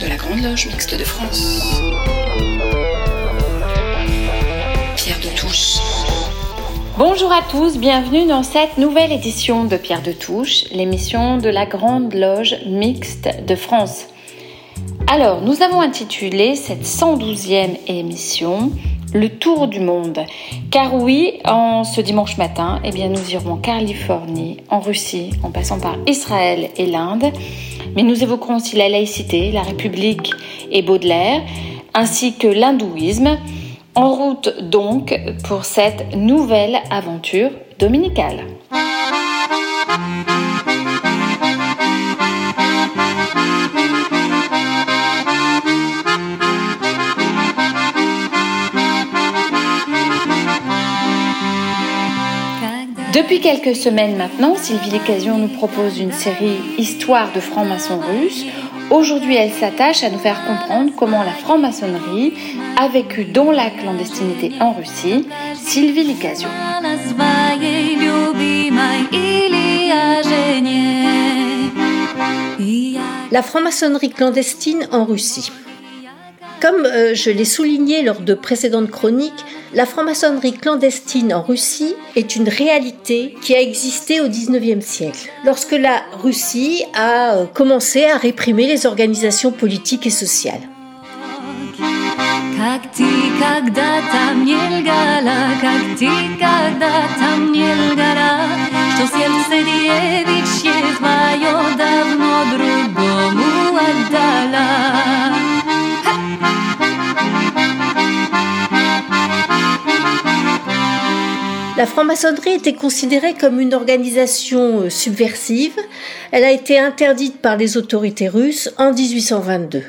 de la Grande Loge Mixte de France. Pierre de Touche. Bonjour à tous, bienvenue dans cette nouvelle édition de Pierre de Touche, l'émission de la Grande Loge Mixte de France. Alors, nous avons intitulé cette 112e émission le tour du monde. Car oui, en ce dimanche matin, eh bien, nous irons en Californie, en Russie, en passant par Israël et l'Inde. Mais nous évoquerons aussi la laïcité, la République et Baudelaire, ainsi que l'hindouisme. En route donc pour cette nouvelle aventure dominicale. Depuis quelques semaines maintenant, Sylvie Lécasion nous propose une série Histoire de francs-maçons russes. Aujourd'hui, elle s'attache à nous faire comprendre comment la franc-maçonnerie a vécu dans la clandestinité en Russie. Sylvie Lécasion. La franc-maçonnerie clandestine en Russie. Comme euh, je l'ai souligné lors de précédentes chroniques, la franc-maçonnerie clandestine en Russie est une réalité qui a existé au XIXe siècle, lorsque la Russie a euh, commencé à réprimer les organisations politiques et sociales. La franc-maçonnerie était considérée comme une organisation euh, subversive. Elle a été interdite par les autorités russes en 1822.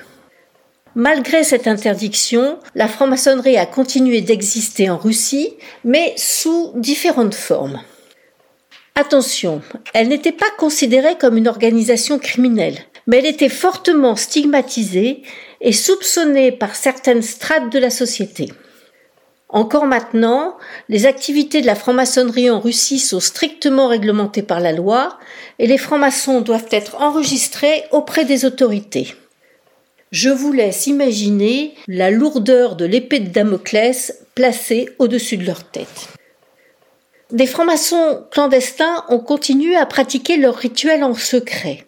Malgré cette interdiction, la franc-maçonnerie a continué d'exister en Russie, mais sous différentes formes. Attention, elle n'était pas considérée comme une organisation criminelle, mais elle était fortement stigmatisée et soupçonnée par certaines strates de la société. Encore maintenant, les activités de la franc-maçonnerie en Russie sont strictement réglementées par la loi et les francs-maçons doivent être enregistrés auprès des autorités. Je vous laisse imaginer la lourdeur de l'épée de Damoclès placée au-dessus de leur tête. Des francs-maçons clandestins ont continué à pratiquer leurs rituels en secret.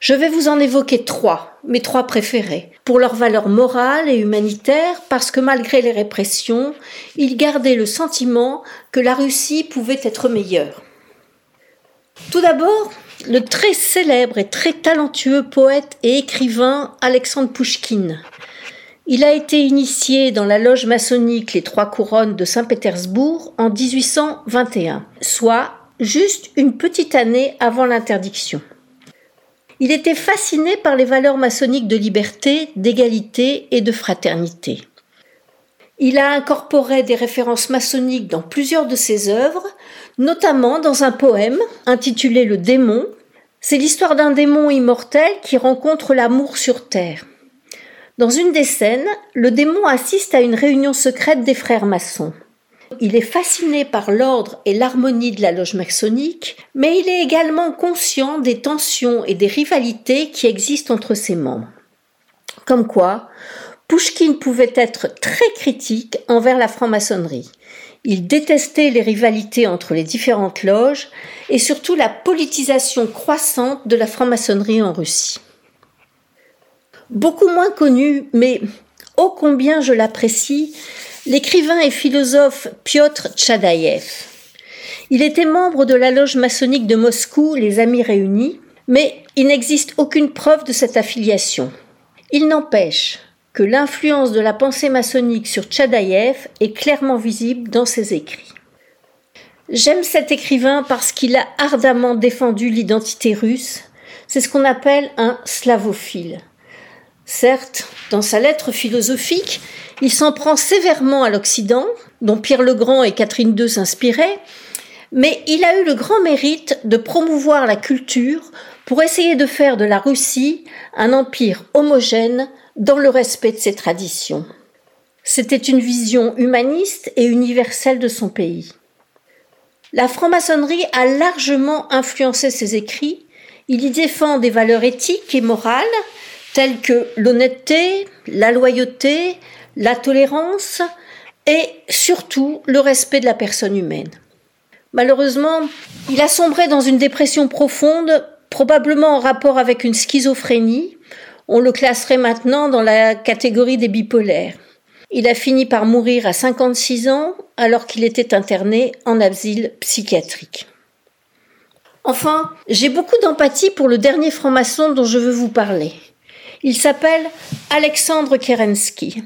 Je vais vous en évoquer trois, mes trois préférés, pour leur valeur morale et humanitaire, parce que malgré les répressions, ils gardaient le sentiment que la Russie pouvait être meilleure. Tout d'abord, le très célèbre et très talentueux poète et écrivain Alexandre Pouchkine. Il a été initié dans la loge maçonnique Les Trois Couronnes de Saint-Pétersbourg en 1821, soit juste une petite année avant l'interdiction. Il était fasciné par les valeurs maçonniques de liberté, d'égalité et de fraternité. Il a incorporé des références maçonniques dans plusieurs de ses œuvres, notamment dans un poème intitulé Le démon. C'est l'histoire d'un démon immortel qui rencontre l'amour sur Terre. Dans une des scènes, le démon assiste à une réunion secrète des frères maçons. Il est fasciné par l'ordre et l'harmonie de la loge maçonnique, mais il est également conscient des tensions et des rivalités qui existent entre ses membres. Comme quoi, Pouchkine pouvait être très critique envers la franc-maçonnerie. Il détestait les rivalités entre les différentes loges et surtout la politisation croissante de la franc-maçonnerie en Russie. Beaucoup moins connu, mais ô combien je l'apprécie, l'écrivain et philosophe Piotr Tchadaïev. Il était membre de la loge maçonnique de Moscou, les Amis Réunis, mais il n'existe aucune preuve de cette affiliation. Il n'empêche que l'influence de la pensée maçonnique sur Tchadaïev est clairement visible dans ses écrits. J'aime cet écrivain parce qu'il a ardemment défendu l'identité russe. C'est ce qu'on appelle un slavophile. Certes, dans sa lettre philosophique, il s'en prend sévèrement à l'Occident, dont Pierre le Grand et Catherine II s'inspiraient, mais il a eu le grand mérite de promouvoir la culture pour essayer de faire de la Russie un empire homogène dans le respect de ses traditions. C'était une vision humaniste et universelle de son pays. La franc-maçonnerie a largement influencé ses écrits. Il y défend des valeurs éthiques et morales tels que l'honnêteté, la loyauté, la tolérance et surtout le respect de la personne humaine. Malheureusement, il a sombré dans une dépression profonde, probablement en rapport avec une schizophrénie. On le classerait maintenant dans la catégorie des bipolaires. Il a fini par mourir à 56 ans alors qu'il était interné en asile psychiatrique. Enfin, j'ai beaucoup d'empathie pour le dernier franc-maçon dont je veux vous parler. Il s'appelle Alexandre Kerensky.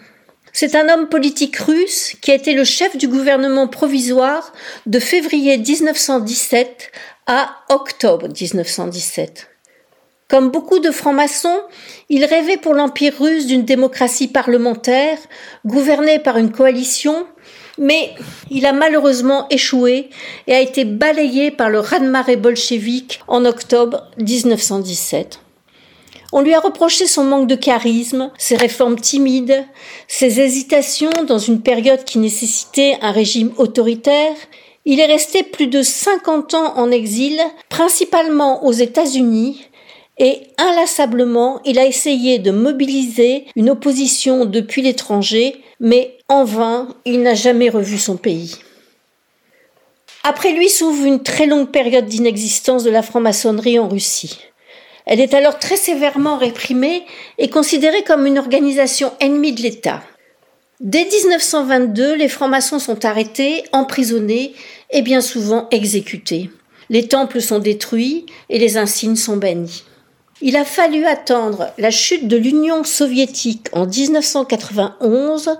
C'est un homme politique russe qui a été le chef du gouvernement provisoire de février 1917 à octobre 1917. Comme beaucoup de francs-maçons, il rêvait pour l'Empire russe d'une démocratie parlementaire, gouvernée par une coalition, mais il a malheureusement échoué et a été balayé par le raz-de-marée bolchevique en octobre 1917. On lui a reproché son manque de charisme, ses réformes timides, ses hésitations dans une période qui nécessitait un régime autoritaire. Il est resté plus de 50 ans en exil, principalement aux États-Unis, et inlassablement il a essayé de mobiliser une opposition depuis l'étranger, mais en vain il n'a jamais revu son pays. Après lui s'ouvre une très longue période d'inexistence de la franc-maçonnerie en Russie. Elle est alors très sévèrement réprimée et considérée comme une organisation ennemie de l'État. Dès 1922, les francs-maçons sont arrêtés, emprisonnés et bien souvent exécutés. Les temples sont détruits et les insignes sont bannis. Il a fallu attendre la chute de l'Union soviétique en 1991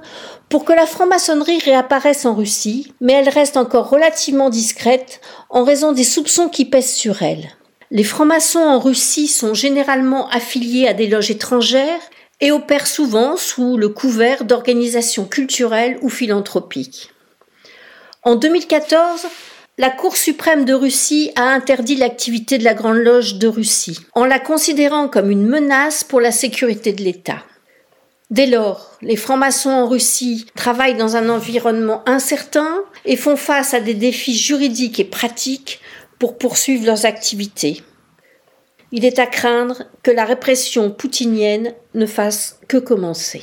pour que la franc-maçonnerie réapparaisse en Russie, mais elle reste encore relativement discrète en raison des soupçons qui pèsent sur elle. Les francs-maçons en Russie sont généralement affiliés à des loges étrangères et opèrent souvent sous le couvert d'organisations culturelles ou philanthropiques. En 2014, la Cour suprême de Russie a interdit l'activité de la Grande Loge de Russie, en la considérant comme une menace pour la sécurité de l'État. Dès lors, les francs-maçons en Russie travaillent dans un environnement incertain et font face à des défis juridiques et pratiques pour poursuivre leurs activités. Il est à craindre que la répression poutinienne ne fasse que commencer.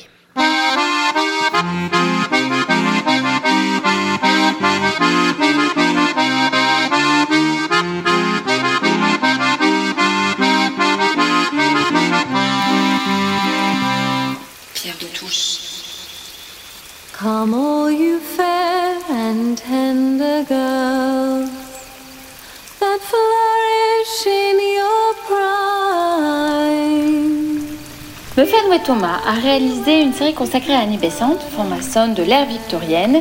Pierre de Touche. Come all you fair and tender girls that flourish Thomas a réalisé une série consacrée à Annie Besant, franc-maçonne de l'ère victorienne,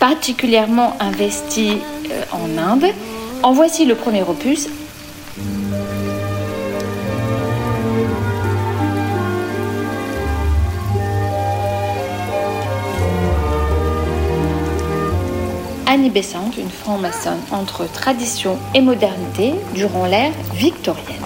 particulièrement investie euh, en Inde. En voici le premier opus. Annie Besant, une franc-maçonne entre tradition et modernité durant l'ère victorienne.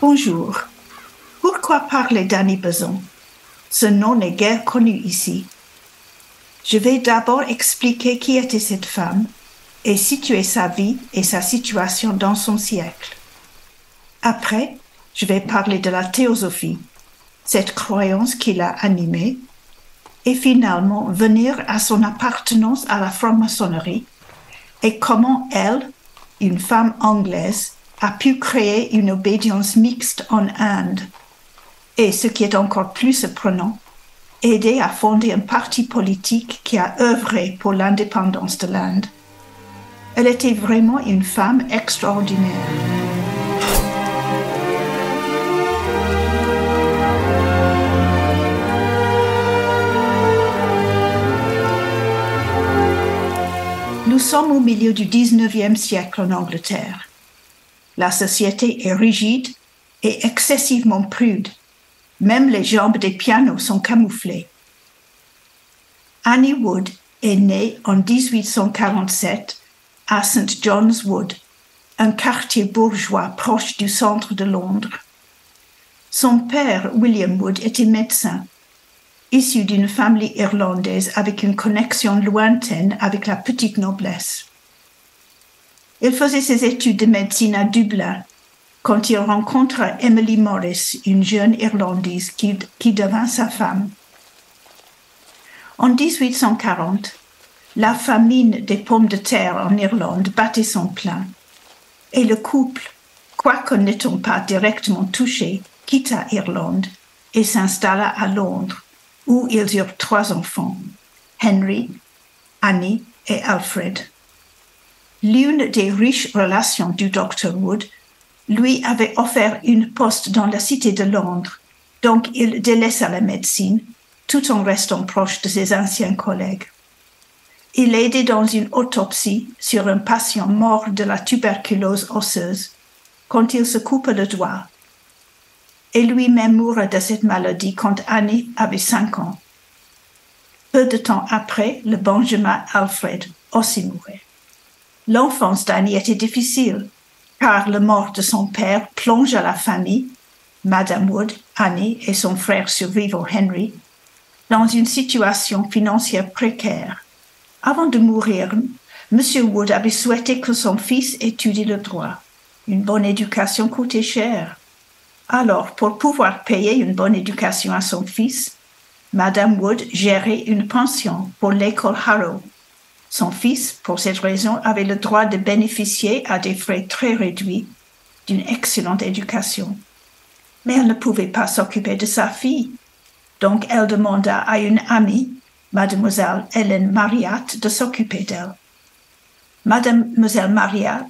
Bonjour. Pourquoi parler d'Annie Besant Ce nom n'est guère connu ici. Je vais d'abord expliquer qui était cette femme et situer sa vie et sa situation dans son siècle. Après, je vais parler de la théosophie, cette croyance qui l'a animée, et finalement venir à son appartenance à la franc-maçonnerie et comment elle, une femme anglaise, a pu créer une obédience mixte en Inde. Et ce qui est encore plus surprenant, aider à fonder un parti politique qui a œuvré pour l'indépendance de l'Inde. Elle était vraiment une femme extraordinaire. Nous sommes au milieu du 19e siècle en Angleterre. La société est rigide et excessivement prude. Même les jambes des pianos sont camouflées. Annie Wood est née en 1847 à St. John's Wood, un quartier bourgeois proche du centre de Londres. Son père, William Wood, était médecin. issue d'une famille irlandaise avec une connexion lointaine avec la petite noblesse. Il faisait ses études de médecine à Dublin quand il rencontra Emily Morris, une jeune Irlandaise qui, qui devint sa femme. En 1840, la famine des pommes de terre en Irlande battait son plein et le couple, quoique n'étant pas directement touché, quitta Irlande et s'installa à Londres, où ils eurent trois enfants, Henry, Annie et Alfred. L'une des riches relations du Dr. Wood lui avait offert une poste dans la cité de Londres, donc il délaissa la médecine tout en restant proche de ses anciens collègues. Il aidait dans une autopsie sur un patient mort de la tuberculose osseuse quand il se coupe le doigt. Et lui-même mourut de cette maladie quand Annie avait cinq ans. Peu de temps après, le Benjamin Alfred aussi mourait. L'enfance d'Annie était difficile, car la mort de son père plongea la famille, Madame Wood, Annie et son frère survivant Henry, dans une situation financière précaire. Avant de mourir, M. Wood avait souhaité que son fils étudie le droit. Une bonne éducation coûtait cher. Alors, pour pouvoir payer une bonne éducation à son fils, Madame Wood gérait une pension pour l'école Harrow. Son fils, pour cette raison, avait le droit de bénéficier à des frais très réduits d'une excellente éducation. Mais elle ne pouvait pas s'occuper de sa fille. Donc elle demanda à une amie mademoiselle Hélène Mariat de s'occuper d'elle. Mademoiselle Mariat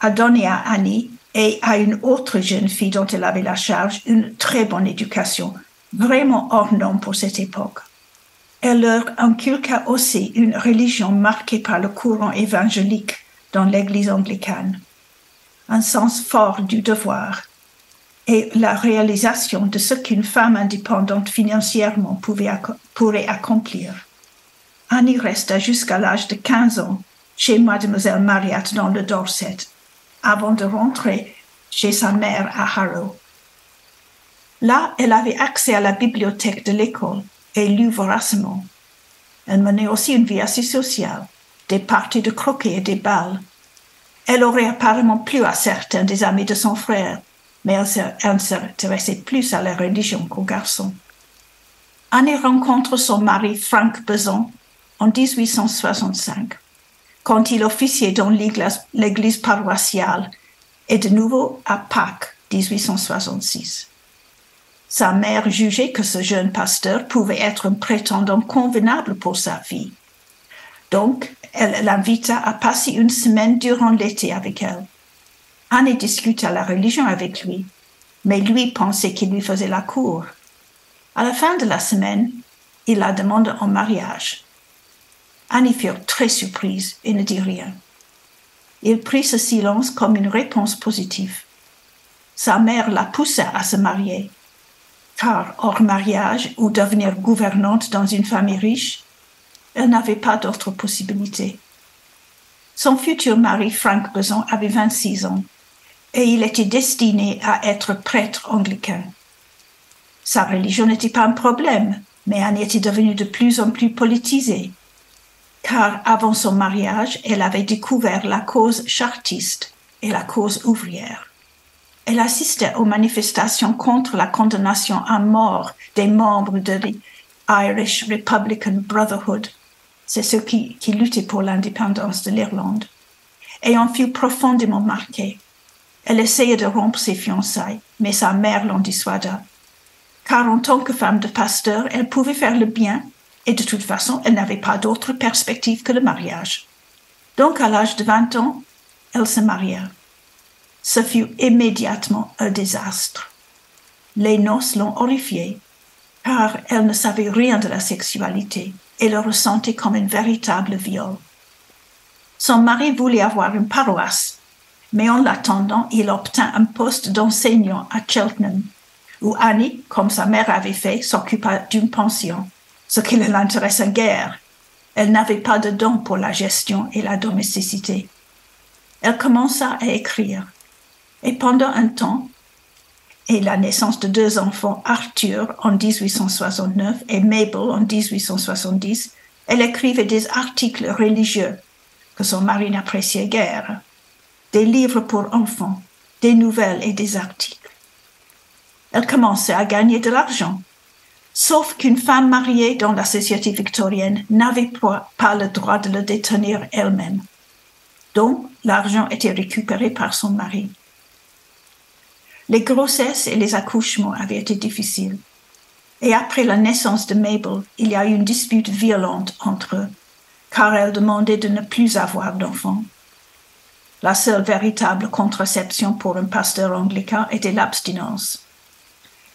a donné à Annie et à une autre jeune fille dont elle avait la charge une très bonne éducation, vraiment hors norme pour cette époque. Elle leur inculqua aussi une religion marquée par le courant évangélique dans l'Église anglicane, un sens fort du devoir et la réalisation de ce qu'une femme indépendante financièrement pouvait pourrait accomplir. Annie resta jusqu'à l'âge de 15 ans chez mademoiselle Marriott dans le Dorset, avant de rentrer chez sa mère à Harrow. Là, elle avait accès à la bibliothèque de l'école et lut voracement. Elle menait aussi une vie assez sociale, des parties de croquet et des balles. Elle aurait apparemment plu à certains des amis de son frère, mais elle, s'intéressait plus à la religion qu'aux garçons. Annie rencontre son mari Frank Beson en 1865, quand il officiait dans l'église paroissiale et de nouveau à Pâques 1866. Sa mère jugeait que ce jeune pasteur pouvait être un prétendant convenable pour sa fille. Donc, elle l'invita à passer une semaine durant l'été avec elle. Annie discuta la religion avec lui, mais lui pensait qu'il lui faisait la cour. À la fin de la semaine, il la demande en mariage. Annie fut très surprise et ne dit rien. Il prit ce silence comme une réponse positive. Sa mère la poussa à se marier, car hors mariage ou devenir gouvernante dans une famille riche, elle n'avait pas d'autre possibilité. Son futur mari, Frank Beson, avait 26 ans et il était destiné à être prêtre anglican. Sa religion n'était pas un problème, mais elle était devenue de plus en plus politisée, car avant son mariage, elle avait découvert la cause chartiste et la cause ouvrière. Elle assistait aux manifestations contre la condamnation à mort des membres de l'Irish Republican Brotherhood, c'est ceux qui, qui luttaient pour l'indépendance de l'Irlande, et en fut profondément marquée. Elle essayait de rompre ses fiançailles, mais sa mère l'en dissuada. Car en tant que femme de pasteur, elle pouvait faire le bien, et de toute façon, elle n'avait pas d'autre perspective que le mariage. Donc, à l'âge de vingt ans, elle se maria. Ce fut immédiatement un désastre. Les noces l'ont horrifiée, car elle ne savait rien de la sexualité et le ressentait comme un véritable viol. Son mari voulait avoir une paroisse mais en l'attendant, il obtint un poste d'enseignant à Cheltenham, où Annie, comme sa mère avait fait, s'occupa d'une pension, ce qui ne l'intéressait guère. Elle n'avait pas de dons pour la gestion et la domesticité. Elle commença à écrire, et pendant un temps, et la naissance de deux enfants, Arthur en 1869 et Mabel en 1870, elle écrivait des articles religieux que son mari n'appréciait guère, des livres pour enfants, des nouvelles et des articles. Elle commençait à gagner de l'argent, sauf qu'une femme mariée dans la société victorienne n'avait pas le droit de le détenir elle-même. Donc, l'argent était récupéré par son mari. Les grossesses et les accouchements avaient été difficiles. Et après la naissance de Mabel, il y a eu une dispute violente entre eux, car elle demandait de ne plus avoir d'enfants. La seule véritable contraception pour un pasteur anglican était l'abstinence.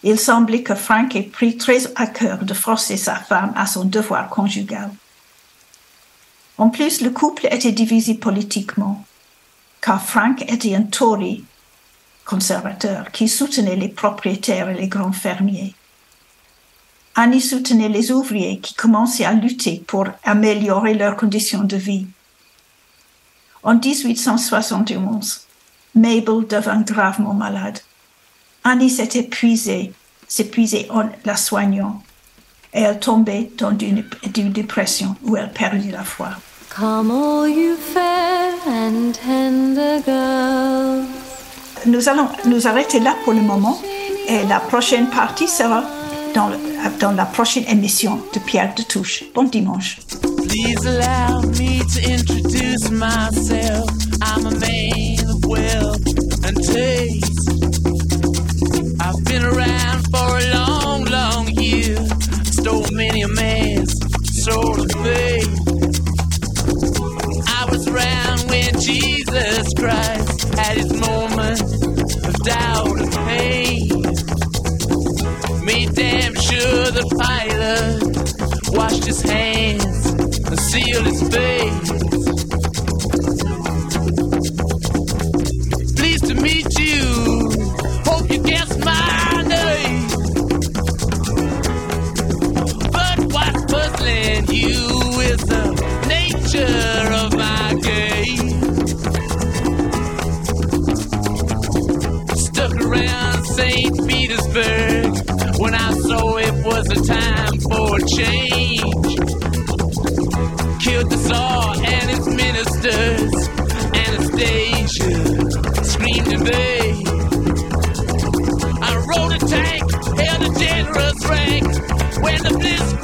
Il semblait que Frank ait pris très à cœur de forcer sa femme à son devoir conjugal. En plus, le couple était divisé politiquement, car Frank était un Tory conservateur qui soutenait les propriétaires et les grands fermiers. Annie soutenait les ouvriers qui commençaient à lutter pour améliorer leurs conditions de vie. En 1871, Mabel devint gravement malade. Annie s'est épuisée, s'épuisait en la soignant, et elle tombait dans une, une dépression où elle perdit la foi. Come all you fair and tender girls. Nous allons nous arrêter là pour le moment et la prochaine partie sera dans, dans la prochaine émission de Pierre de Touche. Bon dimanche. Please allow me to introduce myself. I'm a man of wealth and taste. I've been around for a long, long year. Stole many a man's soul of faith. I was around when Jesus Christ had his moment of doubt sure the pilot washed his hands and sealed his face. Pleased to meet you. Hope you guess my name. But what's puzzling you change. Killed the Tsar and its ministers. Anastasia screamed in vain. I rode a tank, held a generous rank when the blitzkrieg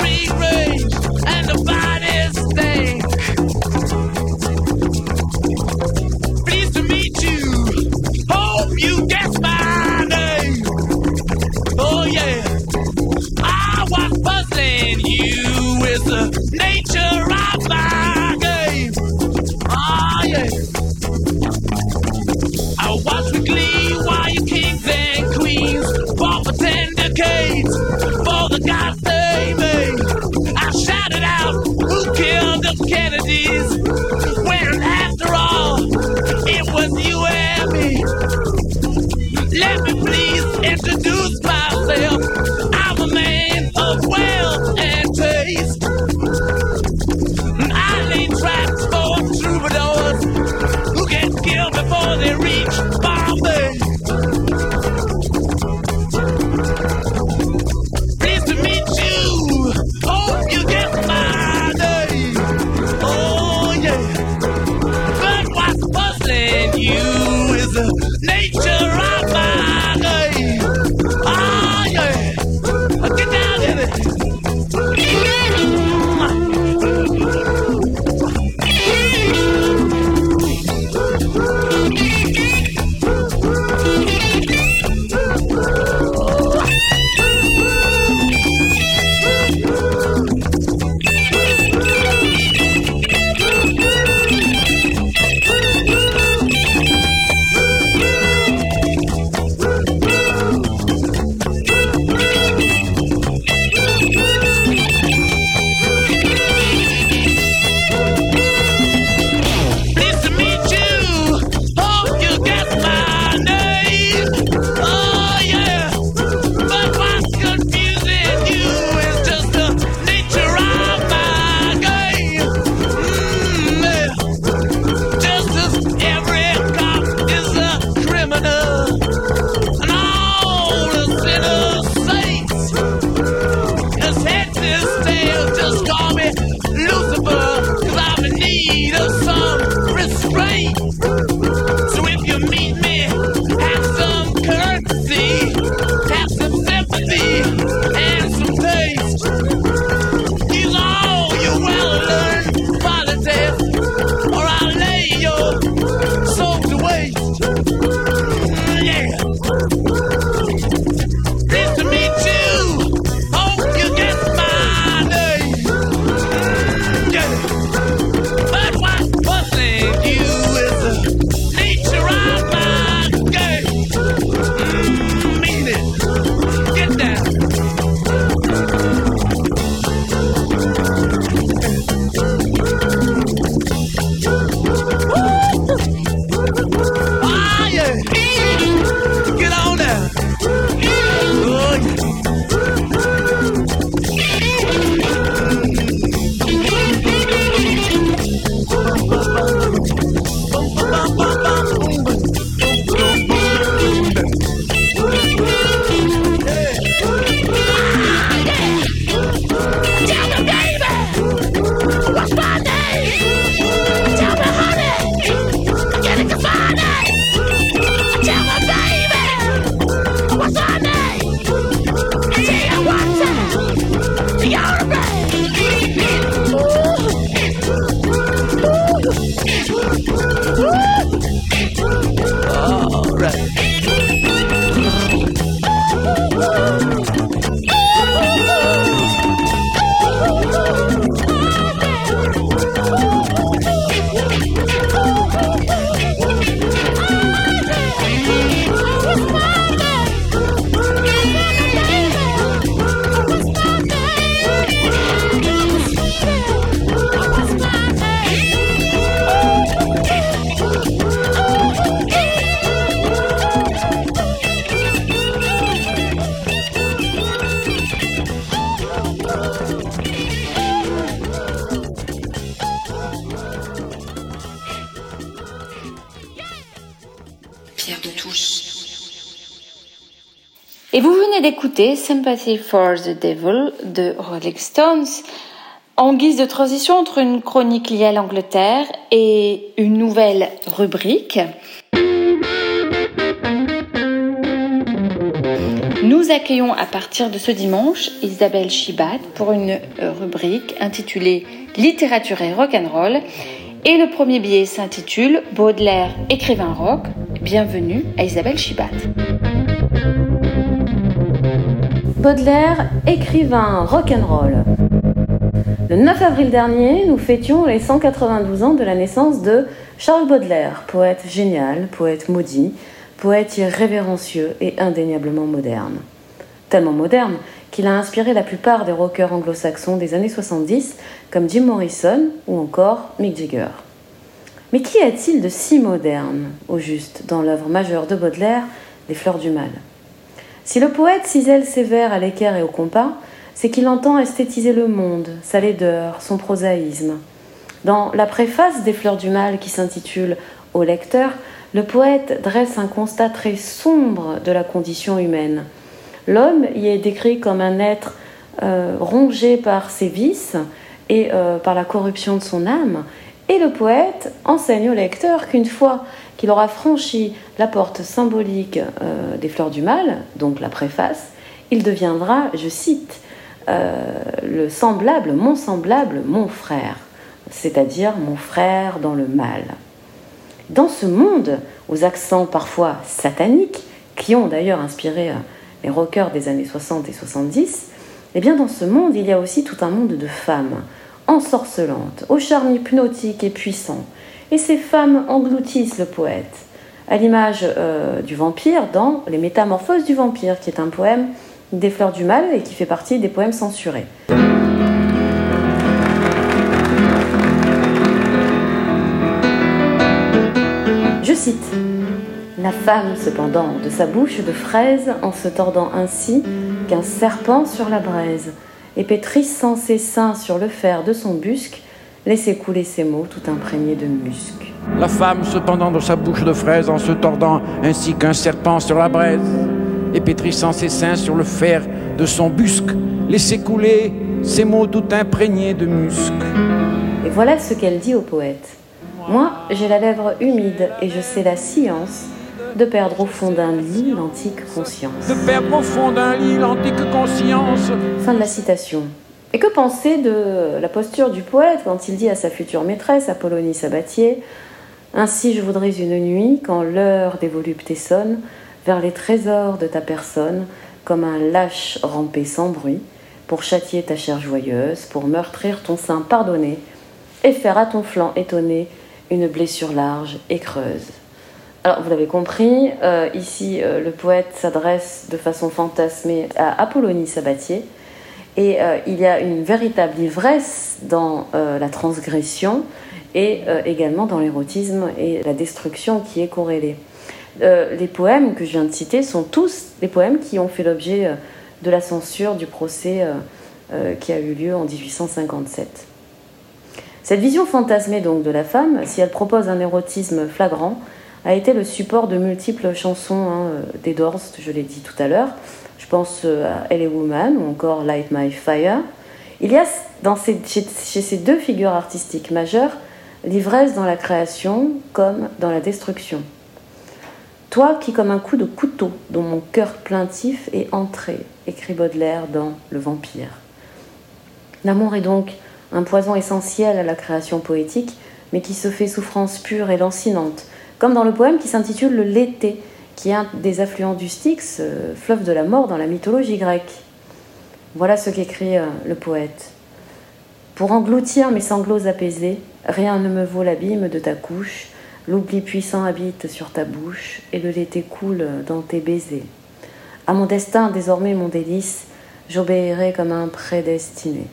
Sympathy for the Devil de Rolling Stones en guise de transition entre une chronique liée à l'Angleterre et une nouvelle rubrique. Nous accueillons à partir de ce dimanche Isabelle Chibat pour une rubrique intitulée Littérature et rock'n'roll. Et le premier billet s'intitule Baudelaire, écrivain rock. Bienvenue à Isabelle Chibat. Baudelaire, écrivain rock'n'roll. Le 9 avril dernier, nous fêtions les 192 ans de la naissance de Charles Baudelaire, poète génial, poète maudit, poète irrévérencieux et indéniablement moderne. Tellement moderne qu'il a inspiré la plupart des rockers anglo-saxons des années 70, comme Jim Morrison ou encore Mick Jagger. Mais qu'y a-t-il de si moderne, au juste, dans l'œuvre majeure de Baudelaire, Les Fleurs du Mal? Si le poète cisèle vers à l'équerre et au compas, c'est qu'il entend esthétiser le monde, sa laideur, son prosaïsme. Dans la préface des Fleurs du Mal qui s'intitule Au lecteur, le poète dresse un constat très sombre de la condition humaine. L'homme y est décrit comme un être euh, rongé par ses vices et euh, par la corruption de son âme, et le poète enseigne au lecteur qu'une fois qu'il aura franchi la porte symbolique euh, des fleurs du mal, donc la préface, il deviendra, je cite, euh, le semblable, mon semblable, mon frère, c'est-à-dire mon frère dans le mal. Dans ce monde, aux accents parfois sataniques, qui ont d'ailleurs inspiré euh, les rockers des années 60 et 70, eh bien dans ce monde, il y a aussi tout un monde de femmes, ensorcelantes, au charme hypnotique et puissant, et ces femmes engloutissent le poète, à l'image euh, du vampire dans Les Métamorphoses du vampire, qui est un poème des fleurs du mal et qui fait partie des poèmes censurés. Je cite La femme, cependant, de sa bouche de fraise, en se tordant ainsi qu'un serpent sur la braise, et pétrissant ses seins sur le fer de son busque, laissait couler ses mots tout imprégnés de musc. La femme cependant dans sa bouche de fraise en se tordant ainsi qu'un serpent sur la braise et pétrissant ses seins sur le fer de son busc, laissait couler ses mots tout imprégnés de musc. Et voilà ce qu'elle dit au poète. Moi, j'ai la lèvre humide et je sais la science de perdre au fond d'un lit l'antique conscience. De perdre au fond d'un lit l'antique conscience. Fin de la citation. Et que penser de la posture du poète quand il dit à sa future maîtresse, Apollonie Sabatier, Ainsi je voudrais une nuit, quand l'heure des voluptés sonne, vers les trésors de ta personne, comme un lâche ramper sans bruit, pour châtier ta chair joyeuse, pour meurtrir ton sein pardonné, et faire à ton flanc étonné une blessure large et creuse. Alors, vous l'avez compris, euh, ici, euh, le poète s'adresse de façon fantasmée à Apollonie Sabatier, et euh, il y a une véritable ivresse dans euh, la transgression et euh, également dans l'érotisme et la destruction qui est corrélée. les poèmes que je viens de citer sont tous des poèmes qui ont fait l'objet de la censure du procès qui a eu lieu en 1857. Cette vision fantasmée donc de la femme, si elle propose un érotisme flagrant, a été le support de multiples chansons hein, des je l'ai dit tout à l'heure, je pense euh, à Elle Woman ou encore Light My Fire. Il y a dans ces, chez, ces deux figures artistiques majeures l'ivresse dans la création comme dans la destruction. Toi qui, comme un coup de couteau dont mon cœur plaintif est entré, écrit Baudelaire dans Le Vampire. L'amour est donc un poison essentiel à la création poétique, mais qui se fait souffrance pure et lancinante, comme dans le poème qui s'intitule Le L'été, qui est un des affluents du Styx, euh, fleuve de la mort dans la mythologie grecque. Voilà ce qu'écrit euh, le poète. Pour engloutir mes sanglots apaisés, rien ne me vaut l'abîme de ta couche, l'oubli puissant habite sur ta bouche, et le lait coule dans tes baisers. À mon destin, désormais mon délice, j'obéirai comme un prédestiné.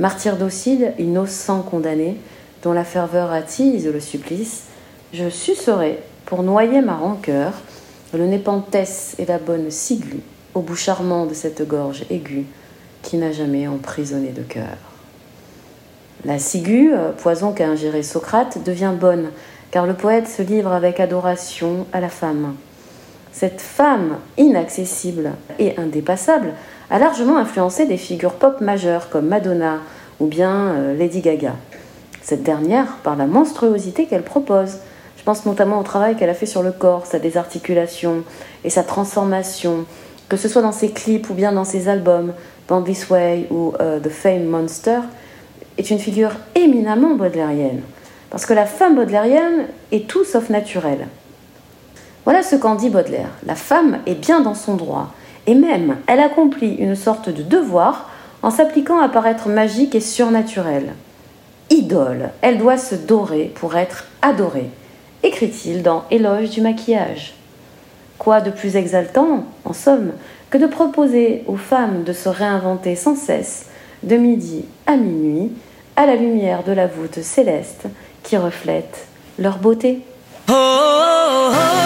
Martyr docile, innocent condamné, dont la ferveur attise le supplice, je sucerai, pour noyer ma rancœur, le népenthes et la bonne ciguë au bout charmant de cette gorge aiguë qui n'a jamais emprisonné de cœur. La euh, poison qu'a ingéré Socrate, devient bonne, car le poète se livre avec adoration à la femme. cette femme inaccessible et indépassable a largement influencé des figures pop majeures comme Madonna ou bien euh, Lady Gaga. Cette dernière par la monstruosité qu'elle propose. Je pense notamment au travail qu'elle a fait sur le corps, sa désarticulation et sa transformation, que ce soit dans ses clips ou bien dans ses albums, Born This Way ou euh, The Fame Monster, est une figure éminemment baudelairienne. Parce que la femme baudelairienne est tout sauf naturelle. Voilà ce qu'en dit Baudelaire. La femme est bien dans son droit, et même elle accomplit une sorte de devoir en s'appliquant à paraître magique et surnaturelle. Idole, elle doit se dorer pour être adorée, écrit-il dans Éloge du maquillage. Quoi de plus exaltant, en somme, que de proposer aux femmes de se réinventer sans cesse, de midi à minuit, à la lumière de la voûte céleste qui reflète leur beauté. Oh, oh, oh,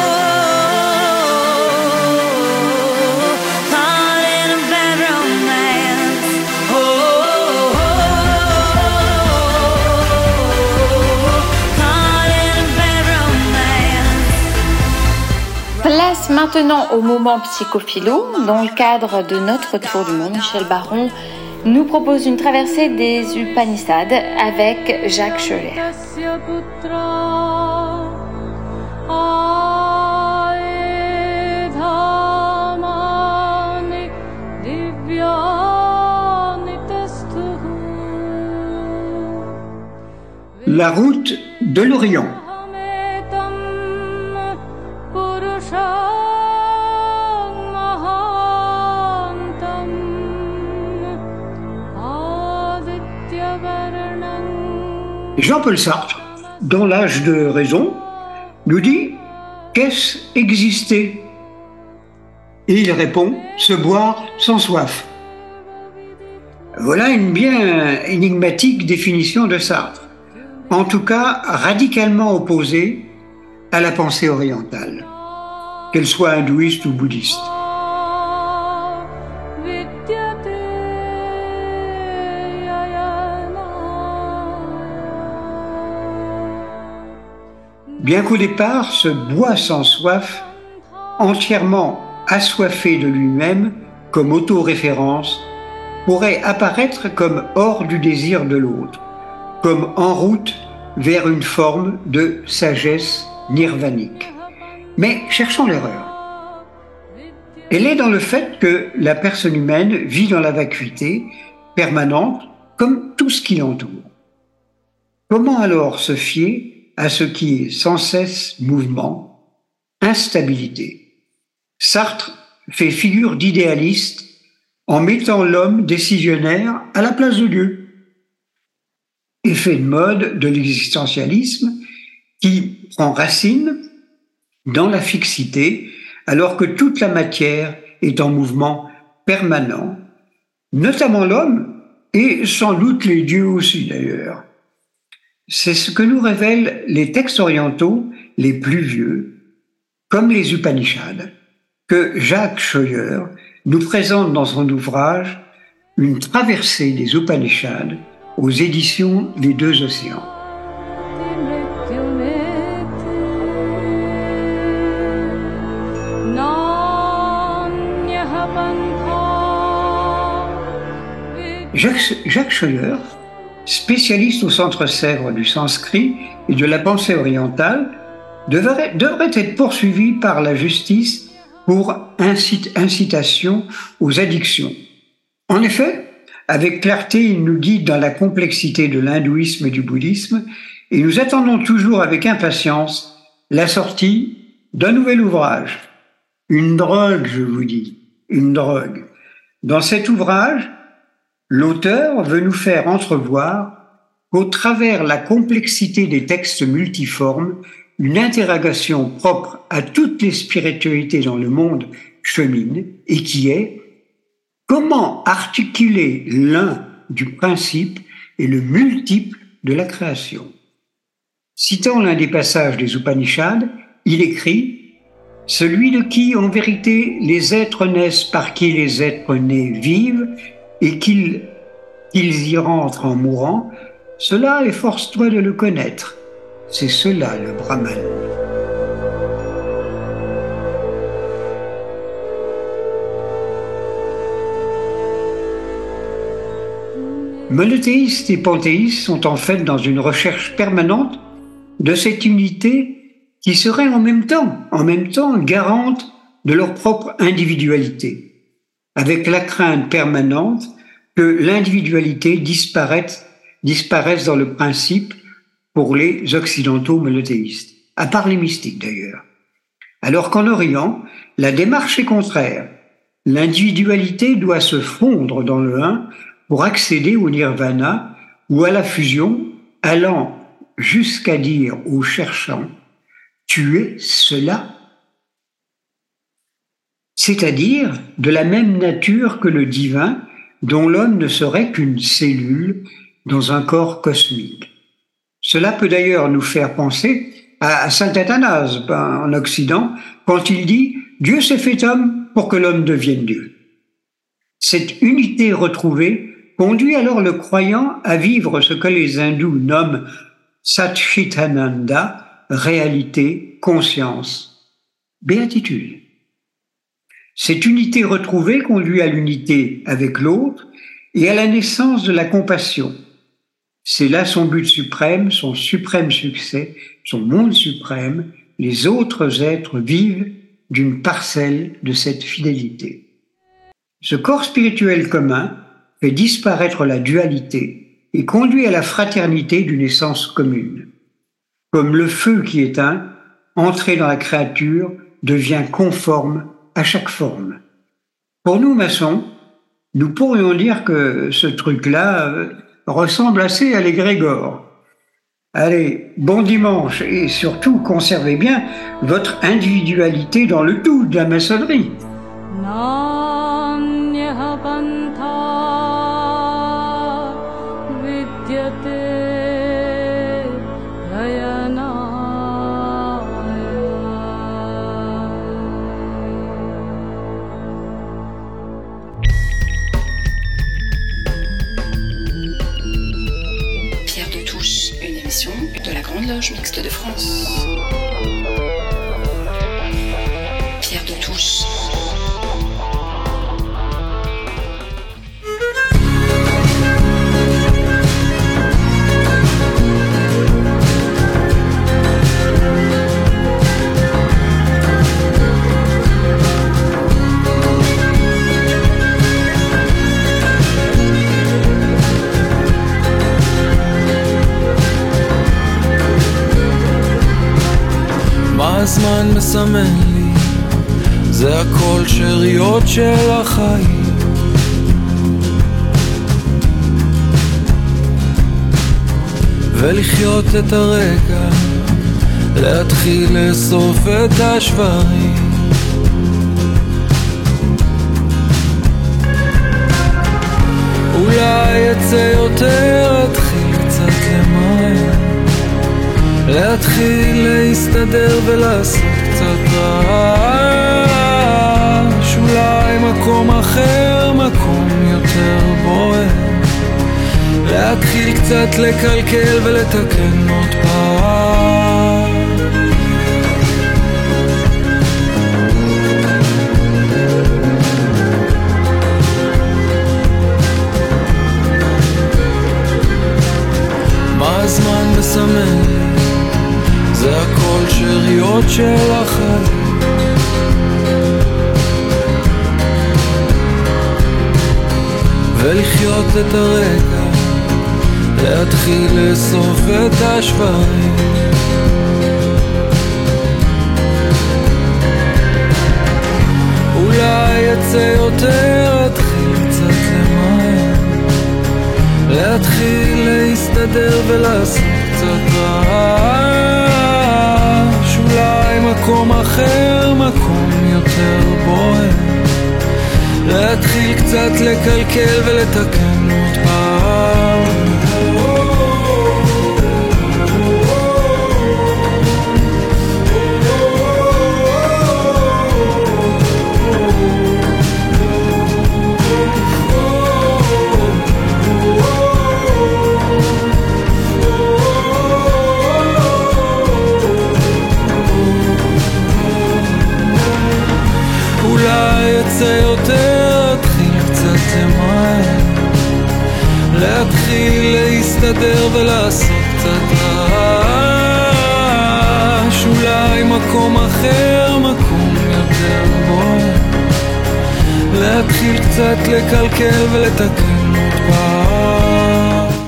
maintenant au moment psychophilo. Dans le cadre de notre tour du monde, Michel Baron nous propose une traversée des Upanishads avec Jacques Scheller. La route de l'Orient. Jean-Paul Sartre, dans l'âge de raison, nous dit Qu'est-ce exister? Et il répond Se boire sans soif. Voilà une bien énigmatique définition de Sartre, en tout cas radicalement opposée à la pensée orientale, qu'elle soit hindouiste ou bouddhiste. Bien qu'au départ se boit sans soif, entièrement assoiffé de lui-même comme autoréférence, pourrait apparaître comme hors du désir de l'autre, comme en route vers une forme de sagesse nirvanique. Mais cherchons l'erreur. Elle est dans le fait que la personne humaine vit dans la vacuité permanente comme tout ce qui l'entoure. Comment alors se fier à ce qui est sans cesse mouvement, instabilité Sartre fait figure d'idéaliste en mettant l'homme décisionnaire à la place de Dieu. Effet de mode de l'existentialisme qui prend racine dans la fixité alors que toute la matière est en mouvement permanent, notamment l'homme et sans doute les dieux aussi d'ailleurs. C'est ce que nous révèlent les textes orientaux les plus vieux, comme les Upanishads, que Jacques Scheuer nous présente dans son ouvrage Une traversée des Upanishads aux éditions des deux océans. Jacques, Jacques spécialiste au Centre Sèvres du sanskrit et de la pensée orientale, devrait, être poursuivi par la justice pour incitation aux addictions. En effet, avec clarté, il nous guide dans la complexité de l'hindouisme et du bouddhisme, et nous attendons toujours avec impatience la sortie d'un nouvel ouvrage. Une drogue, je vous dis, une drogue. Dans cet ouvrage, L'auteur veut nous faire entrevoir qu'au travers la complexité des textes multiformes, une interrogation propre à toutes les spiritualités dans le monde chemine et qui est comment articuler l'un du principe et le multiple de la création. Citant l'un des passages des Upanishads, il écrit Celui de qui en vérité les êtres naissent par qui les êtres nés vivent et qu'ils y rentrent en mourant, cela efforce-toi de le connaître. C'est cela le Brahman. Monothéistes et panthéistes sont en fait dans une recherche permanente de cette unité qui serait en même temps, en même temps garante de leur propre individualité avec la crainte permanente que l'individualité disparaisse, disparaisse dans le principe pour les occidentaux monothéistes, à part les mystiques d'ailleurs. Alors qu'en Orient, la démarche est contraire. L'individualité doit se fondre dans le un pour accéder au nirvana ou à la fusion, allant jusqu'à dire aux cherchants, tu es cela c'est-à-dire de la même nature que le divin dont l'homme ne serait qu'une cellule dans un corps cosmique. Cela peut d'ailleurs nous faire penser à saint Athanase ben, en Occident quand il dit Dieu s'est fait homme pour que l'homme devienne Dieu. Cette unité retrouvée conduit alors le croyant à vivre ce que les hindous nomment Satchitananda, réalité, conscience, béatitude. Cette unité retrouvée conduit à l'unité avec l'autre et à la naissance de la compassion. C'est là son but suprême, son suprême succès, son monde suprême. Les autres êtres vivent d'une parcelle de cette fidélité. Ce corps spirituel commun fait disparaître la dualité et conduit à la fraternité d'une essence commune. Comme le feu qui éteint, entré dans la créature, devient conforme à chaque forme. Pour nous, maçons, nous pourrions dire que ce truc-là euh, ressemble assez à l'égrégore. Allez, bon dimanche et surtout conservez bien votre individualité dans le tout de la maçonnerie. ולחיות את הרגע, להתחיל לאסוף את השברים. אולי אצא יותר, אתחיל קצת למהר. להתחיל להסתדר ולעשות קצת רעש. אולי מקום אחר, להתחיל קצת לקלקל ולתקן עוד פעם. מה הזמן מסמן? זה הכל שאריות של החיים. ולחיות את הרגע, להתחיל לאסוף את השברים. אולי אצא יותר, אתחיל קצת למהר. להתחיל להסתדר ולעשות קצת רעש. אולי מקום אחר, מקום יותר בוער. להתחיל קצת לקלקל ולתקן עוד פעם להסתדר ולעשות קצת רעש אולי מקום אחר, מקום יותר בוער להתחיל קצת לקלקל ולתקן עוד פעם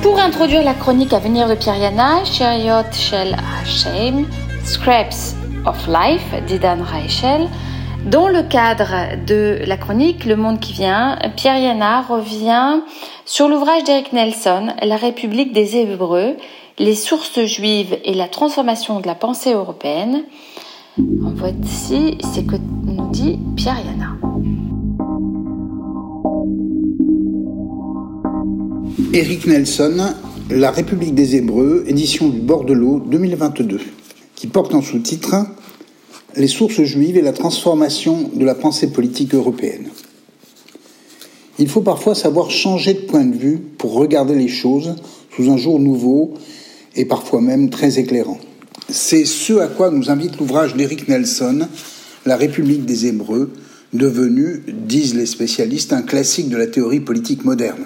Pour introduire la chronique à venir de Pierre Yana, Chariot Shel Hashem, Scraps of Life d'Idan Raichel, dans le cadre de la chronique Le Monde qui vient, Pierre Yana revient sur l'ouvrage d'Eric Nelson, La République des Hébreux, les sources juives et la transformation de la pensée européenne. En voici ce que nous dit Pierre Yana. Eric Nelson, La République des Hébreux, édition du bord de l'eau 2022, qui porte en sous-titre Les sources juives et la transformation de la pensée politique européenne. Il faut parfois savoir changer de point de vue pour regarder les choses sous un jour nouveau et parfois même très éclairant. C'est ce à quoi nous invite l'ouvrage d'Eric Nelson, La République des Hébreux, devenu, disent les spécialistes, un classique de la théorie politique moderne.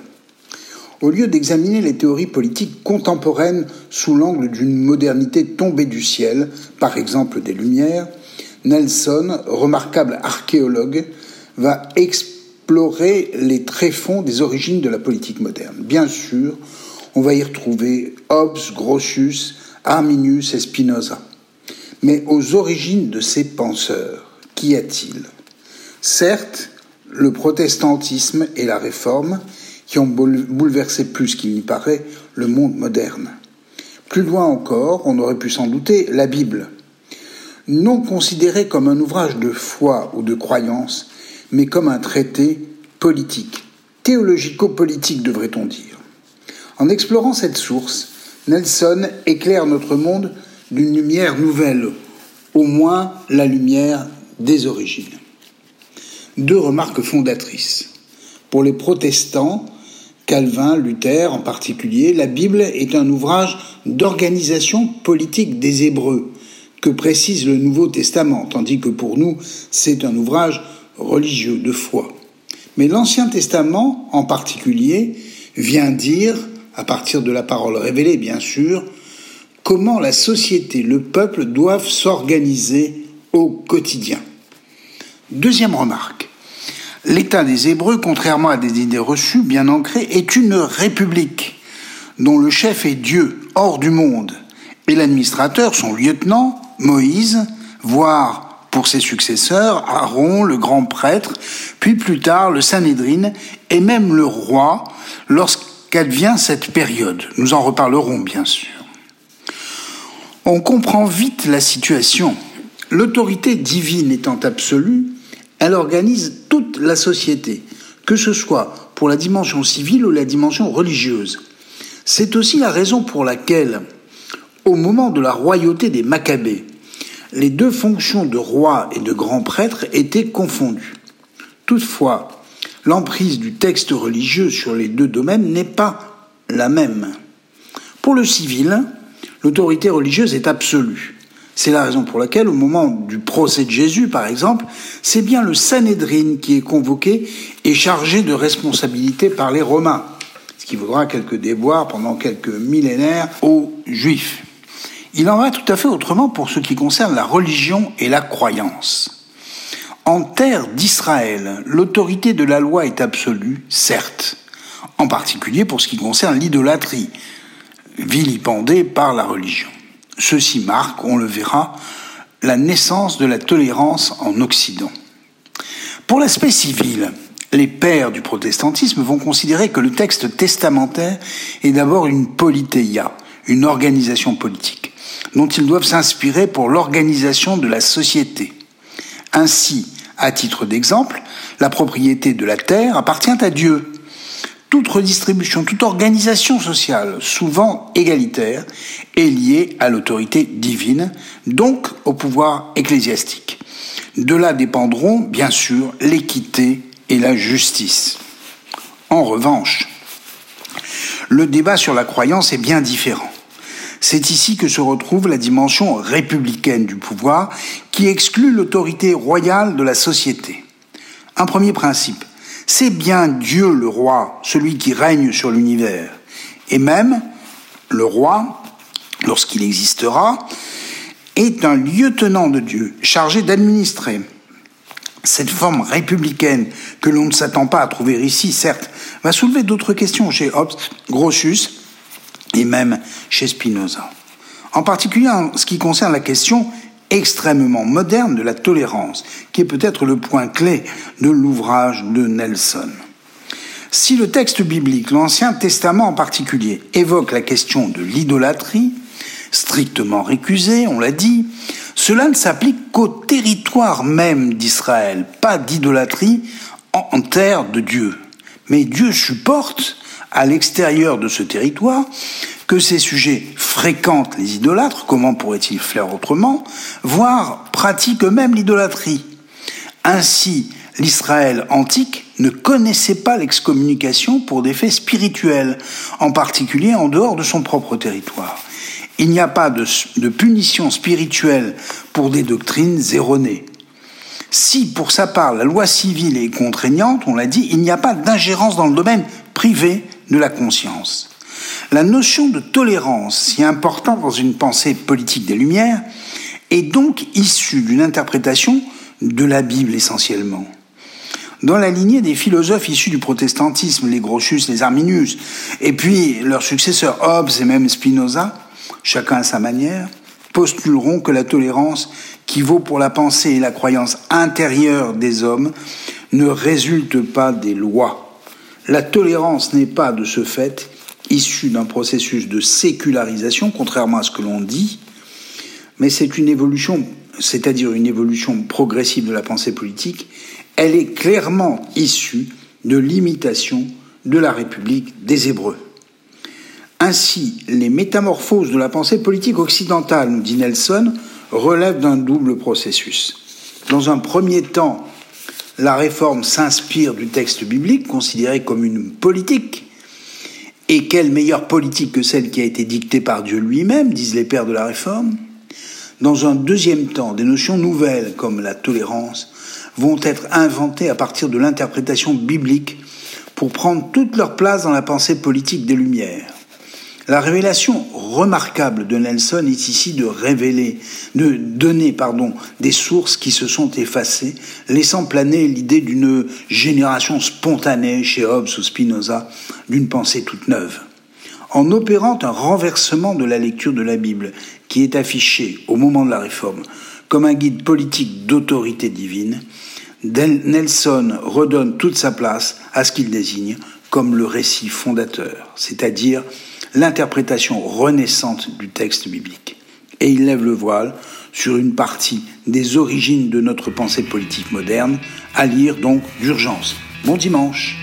Au lieu d'examiner les théories politiques contemporaines sous l'angle d'une modernité tombée du ciel, par exemple des Lumières, Nelson, remarquable archéologue, va explorer les tréfonds des origines de la politique moderne. Bien sûr, on va y retrouver Hobbes, Grotius, Arminius et Spinoza. Mais aux origines de ces penseurs, qu'y a-t-il? Certes, le protestantisme et la réforme, qui ont bouleversé plus qu'il n'y paraît le monde moderne. Plus loin encore, on aurait pu s'en douter, la Bible. Non considérée comme un ouvrage de foi ou de croyance, mais comme un traité politique, théologico-politique devrait-on dire. En explorant cette source, Nelson éclaire notre monde d'une lumière nouvelle, au moins la lumière des origines. Deux remarques fondatrices. Pour les protestants, Calvin, Luther en particulier, la Bible est un ouvrage d'organisation politique des Hébreux, que précise le Nouveau Testament, tandis que pour nous, c'est un ouvrage religieux de foi. Mais l'Ancien Testament, en particulier, vient dire, à partir de la parole révélée bien sûr, comment la société, le peuple doivent s'organiser au quotidien. Deuxième remarque. L'État des Hébreux, contrairement à des idées reçues bien ancrées, est une république dont le chef est Dieu, hors du monde, et l'administrateur, son lieutenant, Moïse, voire pour ses successeurs, Aaron, le grand prêtre, puis plus tard le Sanhédrin, et même le roi, lorsqu'advient cette période. Nous en reparlerons bien sûr. On comprend vite la situation. L'autorité divine étant absolue, elle organise toute la société, que ce soit pour la dimension civile ou la dimension religieuse. C'est aussi la raison pour laquelle, au moment de la royauté des Maccabées, les deux fonctions de roi et de grand prêtre étaient confondues. Toutefois, l'emprise du texte religieux sur les deux domaines n'est pas la même. Pour le civil, l'autorité religieuse est absolue. C'est la raison pour laquelle, au moment du procès de Jésus, par exemple, c'est bien le Sanhédrin qui est convoqué et chargé de responsabilité par les Romains, ce qui vaudra quelques déboires pendant quelques millénaires aux Juifs. Il en va tout à fait autrement pour ce qui concerne la religion et la croyance. En terre d'Israël, l'autorité de la loi est absolue, certes, en particulier pour ce qui concerne l'idolâtrie, vilipendée par la religion. Ceci marque, on le verra, la naissance de la tolérance en Occident. Pour l'aspect civil, les pères du protestantisme vont considérer que le texte testamentaire est d'abord une politéia, une organisation politique, dont ils doivent s'inspirer pour l'organisation de la société. Ainsi, à titre d'exemple, la propriété de la terre appartient à Dieu, toute redistribution, toute organisation sociale, souvent égalitaire, est liée à l'autorité divine, donc au pouvoir ecclésiastique. De là dépendront, bien sûr, l'équité et la justice. En revanche, le débat sur la croyance est bien différent. C'est ici que se retrouve la dimension républicaine du pouvoir qui exclut l'autorité royale de la société. Un premier principe, c'est bien Dieu le roi, celui qui règne sur l'univers. Et même, le roi, lorsqu'il existera, est un lieutenant de Dieu, chargé d'administrer. Cette forme républicaine que l'on ne s'attend pas à trouver ici, certes, va soulever d'autres questions chez Hobbes, Grotius et même chez Spinoza. En particulier en ce qui concerne la question extrêmement moderne de la tolérance, qui est peut-être le point clé de l'ouvrage de Nelson. Si le texte biblique, l'Ancien Testament en particulier, évoque la question de l'idolâtrie, strictement récusée, on l'a dit, cela ne s'applique qu'au territoire même d'Israël, pas d'idolâtrie en terre de Dieu. Mais Dieu supporte, à l'extérieur de ce territoire, que ces sujets fréquentent les idolâtres, comment pourrait-il faire autrement, voire pratiquent eux-mêmes l'idolâtrie. Ainsi, l'Israël antique ne connaissait pas l'excommunication pour des faits spirituels, en particulier en dehors de son propre territoire. Il n'y a pas de, de, punition spirituelle pour des doctrines erronées. Si, pour sa part, la loi civile est contraignante, on l'a dit, il n'y a pas d'ingérence dans le domaine privé de la conscience. La notion de tolérance, si importante dans une pensée politique des Lumières, est donc issue d'une interprétation de la Bible essentiellement. Dans la lignée des philosophes issus du protestantisme, les Grotius, les Arminius, et puis leurs successeurs Hobbes et même Spinoza, chacun à sa manière, postuleront que la tolérance qui vaut pour la pensée et la croyance intérieure des hommes ne résulte pas des lois. La tolérance n'est pas de ce fait issue d'un processus de sécularisation, contrairement à ce que l'on dit, mais c'est une évolution, c'est-à-dire une évolution progressive de la pensée politique, elle est clairement issue de l'imitation de la République des Hébreux. Ainsi, les métamorphoses de la pensée politique occidentale, nous dit Nelson, relèvent d'un double processus. Dans un premier temps, la réforme s'inspire du texte biblique, considéré comme une politique. Et quelle meilleure politique que celle qui a été dictée par Dieu lui-même, disent les pères de la réforme? Dans un deuxième temps, des notions nouvelles comme la tolérance vont être inventées à partir de l'interprétation biblique pour prendre toute leur place dans la pensée politique des Lumières. La révélation remarquable de Nelson est ici de révéler, de donner, pardon, des sources qui se sont effacées, laissant planer l'idée d'une génération spontanée chez Hobbes ou Spinoza, d'une pensée toute neuve. En opérant un renversement de la lecture de la Bible, qui est affichée au moment de la Réforme comme un guide politique d'autorité divine, Nelson redonne toute sa place à ce qu'il désigne comme le récit fondateur, c'est-à-dire l'interprétation renaissante du texte biblique. Et il lève le voile sur une partie des origines de notre pensée politique moderne, à lire donc d'urgence. Bon dimanche.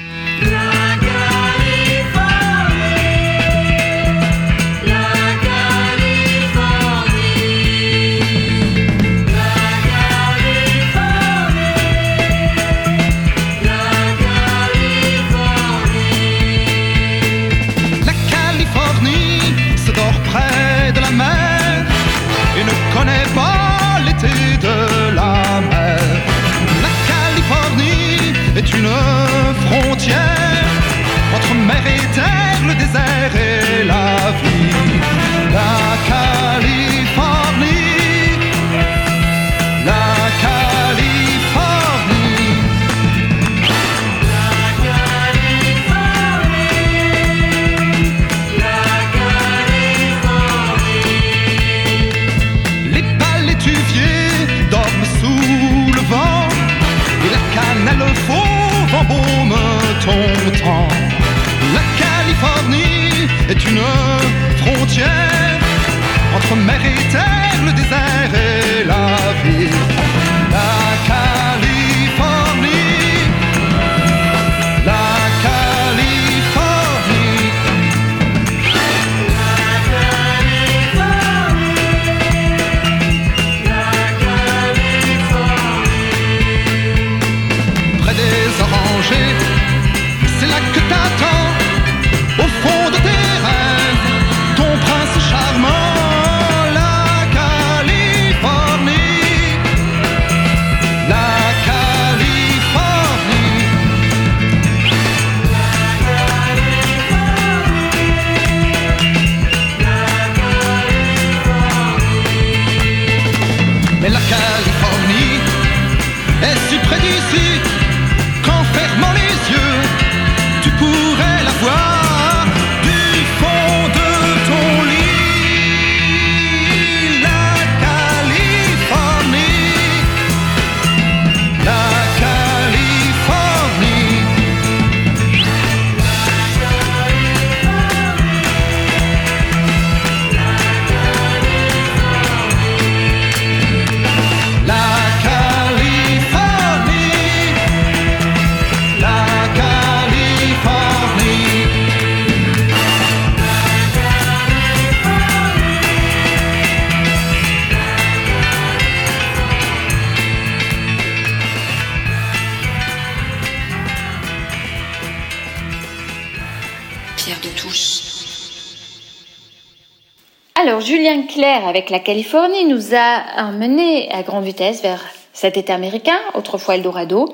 Avec la Californie, nous a emmenés à grande vitesse vers cet État américain, autrefois Eldorado,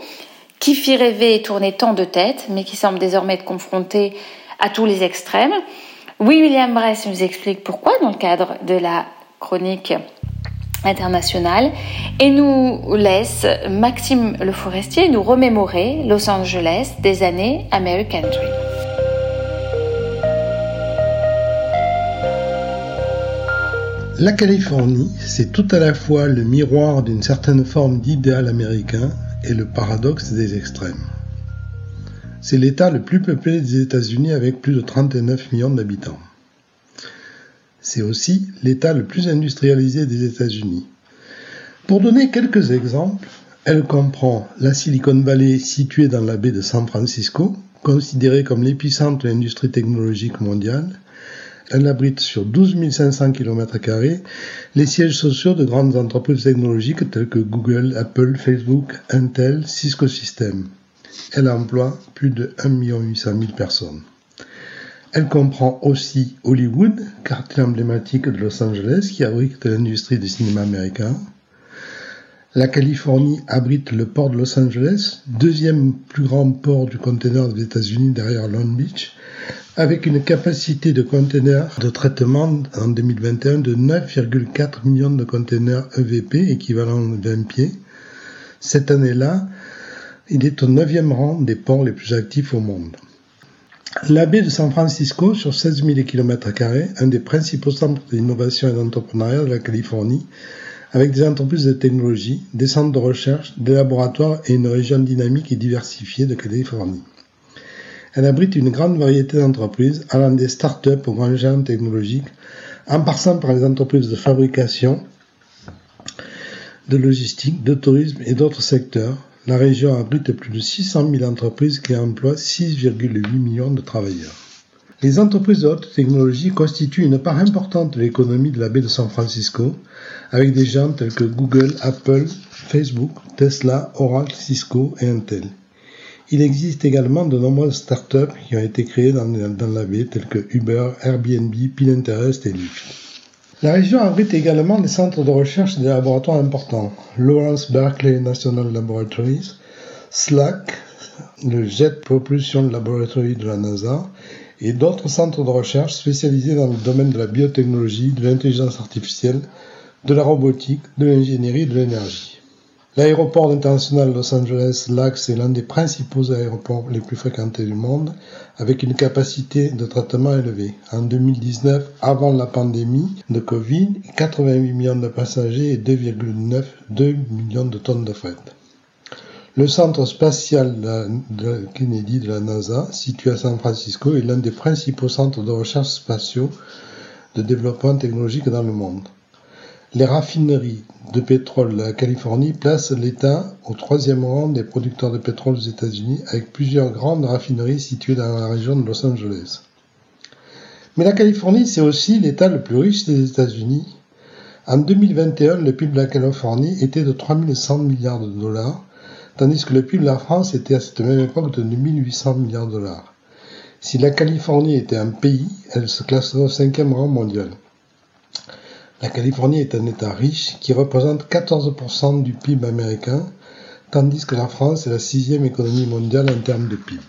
qui fit rêver et tourner tant de têtes, mais qui semble désormais être confronté à tous les extrêmes. Oui, William Bress nous explique pourquoi dans le cadre de la chronique internationale et nous laisse Maxime Le Forestier nous remémorer Los Angeles des années American Dream. La Californie, c'est tout à la fois le miroir d'une certaine forme d'idéal américain et le paradoxe des extrêmes. C'est l'État le plus peuplé des États-Unis avec plus de 39 millions d'habitants. C'est aussi l'État le plus industrialisé des États-Unis. Pour donner quelques exemples, elle comprend la Silicon Valley située dans la baie de San Francisco, considérée comme l'épicentre de l'industrie technologique mondiale, elle abrite sur 12 500 km les sièges sociaux de grandes entreprises technologiques telles que Google, Apple, Facebook, Intel, Cisco Systems. Elle emploie plus de 1 800 000 personnes. Elle comprend aussi Hollywood, quartier emblématique de Los Angeles qui abrite l'industrie du cinéma américain. La Californie abrite le port de Los Angeles, deuxième plus grand port du conteneur des États-Unis derrière Long Beach, avec une capacité de conteneurs de traitement en 2021 de 9,4 millions de conteneurs EVP, équivalent 20 pieds. Cette année-là, il est au 9e rang des ports les plus actifs au monde. La baie de San Francisco, sur 16 000 km, un des principaux centres d'innovation et d'entrepreneuriat de la Californie, avec des entreprises de technologie, des centres de recherche, des laboratoires et une région dynamique et diversifiée de Californie. Elle abrite une grande variété d'entreprises, allant des start-up aux grands géants technologiques, en passant par les entreprises de fabrication, de logistique, de tourisme et d'autres secteurs. La région abrite plus de 600 000 entreprises qui emploient 6,8 millions de travailleurs. Les entreprises de haute technologie constituent une part importante de l'économie de la baie de San Francisco, avec des gens tels que Google, Apple, Facebook, Tesla, Oracle, Cisco et Intel. Il existe également de nombreuses startups qui ont été créées dans, la baie, telles que Uber, Airbnb, Pinterest et Lyft. La région abrite également des centres de recherche et des laboratoires importants. Lawrence Berkeley National Laboratories, SLAC, le Jet Propulsion Laboratory de la NASA, et d'autres centres de recherche spécialisés dans le domaine de la biotechnologie, de l'intelligence artificielle, de la robotique, de l'ingénierie et de l'énergie. L'aéroport international Los Angeles LAX est l'un des principaux aéroports les plus fréquentés du monde, avec une capacité de traitement élevée. En 2019, avant la pandémie de Covid, 88 millions de passagers et 2,9 millions de tonnes de fret. Le centre spatial de Kennedy de la NASA, situé à San Francisco, est l'un des principaux centres de recherche spatiaux de développement technologique dans le monde. Les raffineries de pétrole de la Californie placent l'État au troisième rang des producteurs de pétrole aux États-Unis, avec plusieurs grandes raffineries situées dans la région de Los Angeles. Mais la Californie, c'est aussi l'État le plus riche des États-Unis. En 2021, le PIB de la Californie était de 3100 milliards de dollars, tandis que le PIB de la France était à cette même époque de 2800 milliards de dollars. Si la Californie était un pays, elle se classerait au cinquième rang mondial. La Californie est un État riche qui représente 14% du PIB américain, tandis que la France est la sixième économie mondiale en termes de PIB.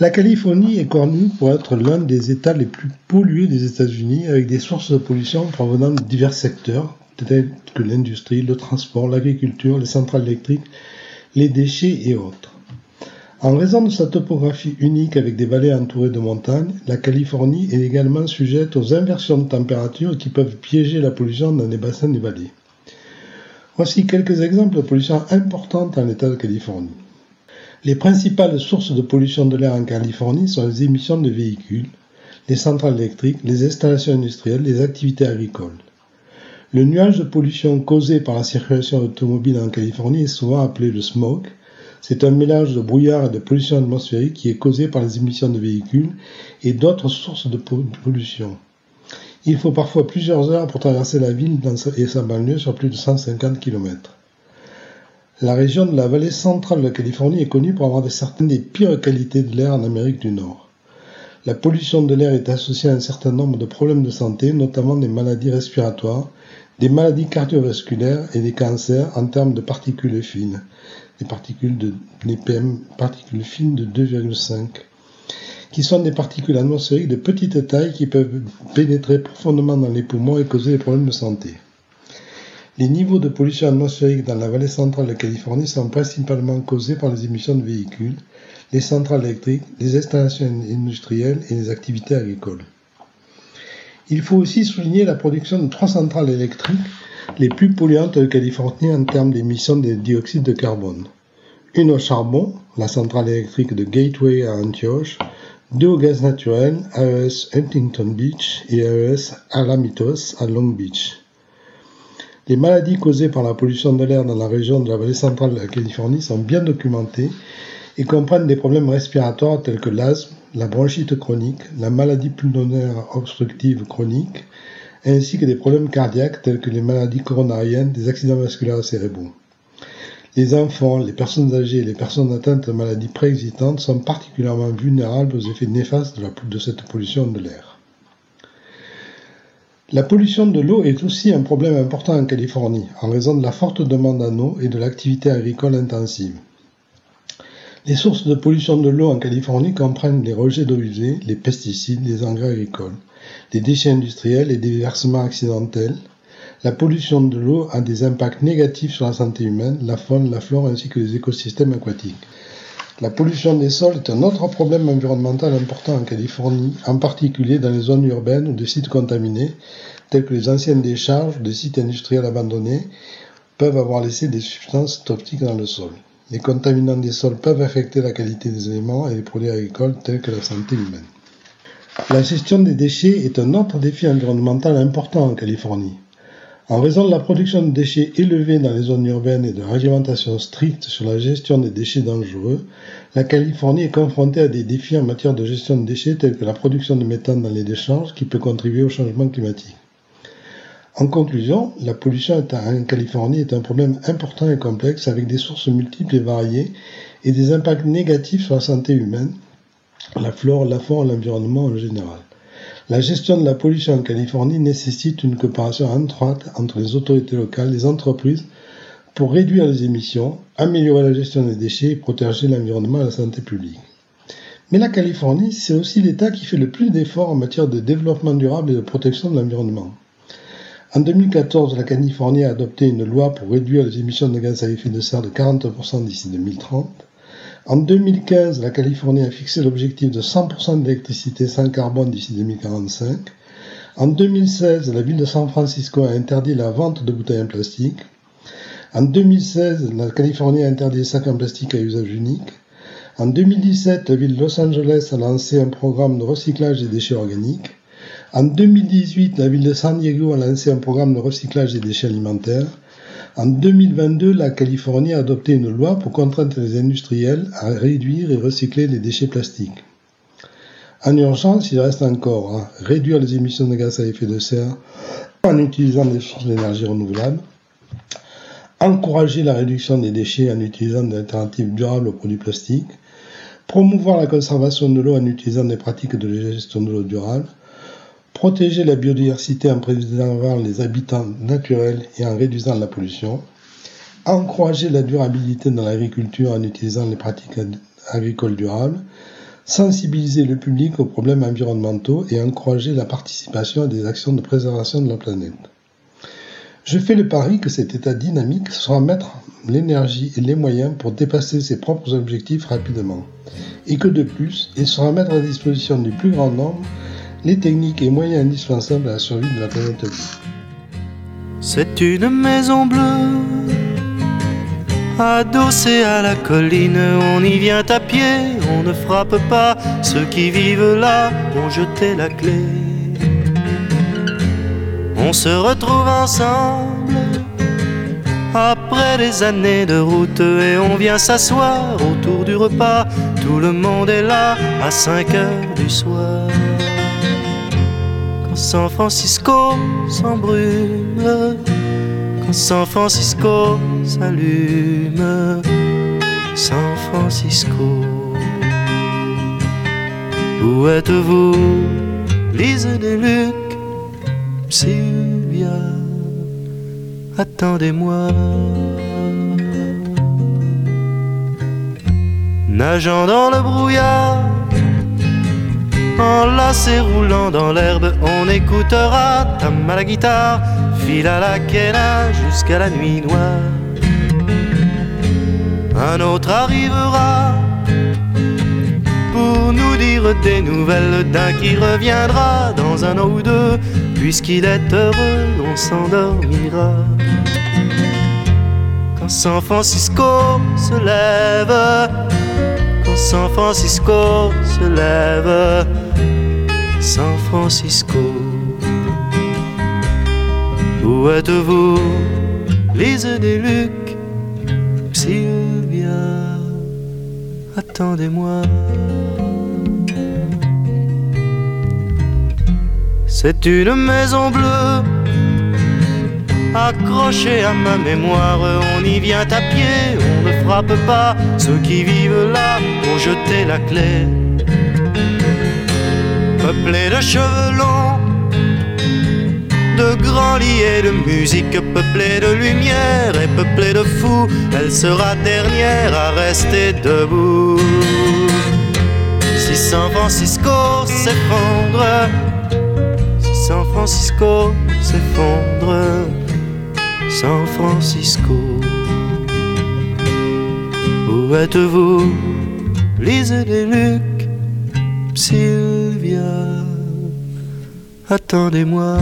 La Californie est connue pour être l'un des États les plus pollués des États-Unis, avec des sources de pollution provenant de divers secteurs, tels que l'industrie, le transport, l'agriculture, les centrales électriques, les déchets et autres. En raison de sa topographie unique avec des vallées entourées de montagnes, la Californie est également sujette aux inversions de température qui peuvent piéger la pollution dans les bassins des vallées. Voici quelques exemples de pollution importante en l'État de Californie. Les principales sources de pollution de l'air en Californie sont les émissions de véhicules, les centrales électriques, les installations industrielles, les activités agricoles. Le nuage de pollution causé par la circulation automobile en Californie est souvent appelé le smog c'est un mélange de brouillard et de pollution atmosphérique qui est causé par les émissions de véhicules et d'autres sources de pollution. Il faut parfois plusieurs heures pour traverser la ville et sa banlieue sur plus de 150 km. La région de la vallée centrale de la Californie est connue pour avoir certaines des pires qualités de l'air en Amérique du Nord. La pollution de l'air est associée à un certain nombre de problèmes de santé, notamment des maladies respiratoires, des maladies cardiovasculaires et des cancers en termes de particules fines, des particules de les PM, particules fines de 2,5 qui sont des particules atmosphériques de petite taille qui peuvent pénétrer profondément dans les poumons et causer des problèmes de santé. Les niveaux de pollution atmosphérique dans la vallée centrale de Californie sont principalement causés par les émissions de véhicules, les centrales électriques, les installations industrielles et les activités agricoles. Il faut aussi souligner la production de trois centrales électriques les plus polluantes de Californie en termes d'émissions de dioxyde de carbone. Une au charbon, la centrale électrique de Gateway à Antioche, deux au gaz naturel, AES Huntington Beach et AES Alamitos à Long Beach. Les maladies causées par la pollution de l'air dans la région de la vallée centrale de la Californie sont bien documentées et comprennent des problèmes respiratoires tels que l'asthme, la bronchite chronique, la maladie pulmonaire obstructive chronique, ainsi que des problèmes cardiaques tels que les maladies coronariennes, des accidents vasculaires cérébraux. Les enfants, les personnes âgées et les personnes atteintes de maladies préexistantes sont particulièrement vulnérables aux effets néfastes de, cette pollution de l'air. La pollution de l'eau est aussi un problème important en Californie en raison de la forte demande en eau et de l'activité agricole intensive. Les sources de pollution de l'eau en Californie comprennent les rejets d'eau usée, les pesticides, les engrais agricoles, les déchets industriels et des versements accidentels, la pollution de l'eau a des impacts négatifs sur la santé humaine, la faune, la flore ainsi que les écosystèmes aquatiques. La pollution des sols est un autre problème environnemental important en Californie, en particulier dans les zones urbaines ou des sites contaminés, tels que les anciennes décharges ou des sites industriels abandonnés, peuvent avoir laissé des substances toxiques dans le sol. Les contaminants des sols peuvent affecter la qualité des éléments et les produits agricoles tels que la santé humaine. La gestion des déchets est un autre défi environnemental important en Californie. En raison de la production de déchets élevée dans les zones urbaines et de la réglementation stricte sur la gestion des déchets dangereux, la Californie est confrontée à des défis en matière de gestion de déchets tels que la production de méthane dans les décharges qui peut contribuer au changement climatique. En conclusion, la pollution en Californie est un problème important et complexe avec des sources multiples et variées et des impacts négatifs sur la santé humaine, la flore, la faune l'environnement en général. La gestion de la pollution en Californie nécessite une coopération étroite entre les autorités locales, les entreprises, pour réduire les émissions, améliorer la gestion des déchets et protéger l'environnement et la santé publique. Mais la Californie, c'est aussi l'État qui fait le plus d'efforts en matière de développement durable et de protection de l'environnement. En 2014, la Californie a adopté une loi pour réduire les émissions de gaz à effet de serre de 40% d'ici 2030. En 2015, la Californie a fixé l'objectif de 100% d'électricité sans carbone d'ici 2045. En 2016, la ville de San Francisco a interdit la vente de bouteilles en plastique. En 2016, la Californie a interdit les sacs en plastique à usage unique. En 2017, la ville de Los Angeles a lancé un programme de recyclage des déchets organiques. En 2018, la ville de San Diego a lancé un programme de recyclage des déchets alimentaires. En 2022, la Californie a adopté une loi pour contraindre les industriels à réduire et recycler les déchets plastiques. En urgence, il reste encore à réduire les émissions de gaz à effet de serre en utilisant des sources d'énergie renouvelables, encourager la réduction des déchets en utilisant des alternatives durables aux produits plastiques, promouvoir la conservation de l'eau en utilisant des pratiques de gestion de l'eau durable, protéger la biodiversité en préservant les habitats naturels et en réduisant la pollution, encourager la durabilité dans l'agriculture en utilisant les pratiques agricoles durables, sensibiliser le public aux problèmes environnementaux et encourager la participation à des actions de préservation de la planète. Je fais le pari que cet état dynamique sera mettre l'énergie et les moyens pour dépasser ses propres objectifs rapidement, et que de plus, il sera mettre à disposition du plus grand nombre les techniques et moyens indispensables à la survie de la planète C'est une maison bleue, adossée à la colline. On y vient à pied, on ne frappe pas. Ceux qui vivent là ont jeté la clé. On se retrouve ensemble après des années de route et on vient s'asseoir autour du repas. Tout le monde est là à 5 heures du soir. San Francisco s'embrume, quand San Francisco s'allume, San Francisco. Où êtes-vous Lise des Luc, Sylvia, attendez-moi. Nageant dans le brouillard, enlacé roulant dans l'herbe, on écoutera tam à la guitare, fil à la quena jusqu'à la nuit noire. Un autre arrivera pour nous dire des nouvelles d'un qui reviendra dans un an ou deux, puisqu'il est heureux, on s'endormira. Quand San Francisco se lève, quand San Francisco se lève, San Francisco. Où êtes-vous, Lise des Luc, Sylvia, attendez-moi. C'est une maison bleue accrochée à ma mémoire. On y vient à pied, on ne frappe pas. Ceux qui vivent là ont jeté la clé. Peuplée de cheveux longs, de grands lits et de musique, peuplée de lumière et peuplée de fous, elle sera dernière à rester debout. Si San Francisco s'effondre, si San Francisco s'effondre, San Francisco, où êtes-vous, Lise des Luc, Attendez-moi.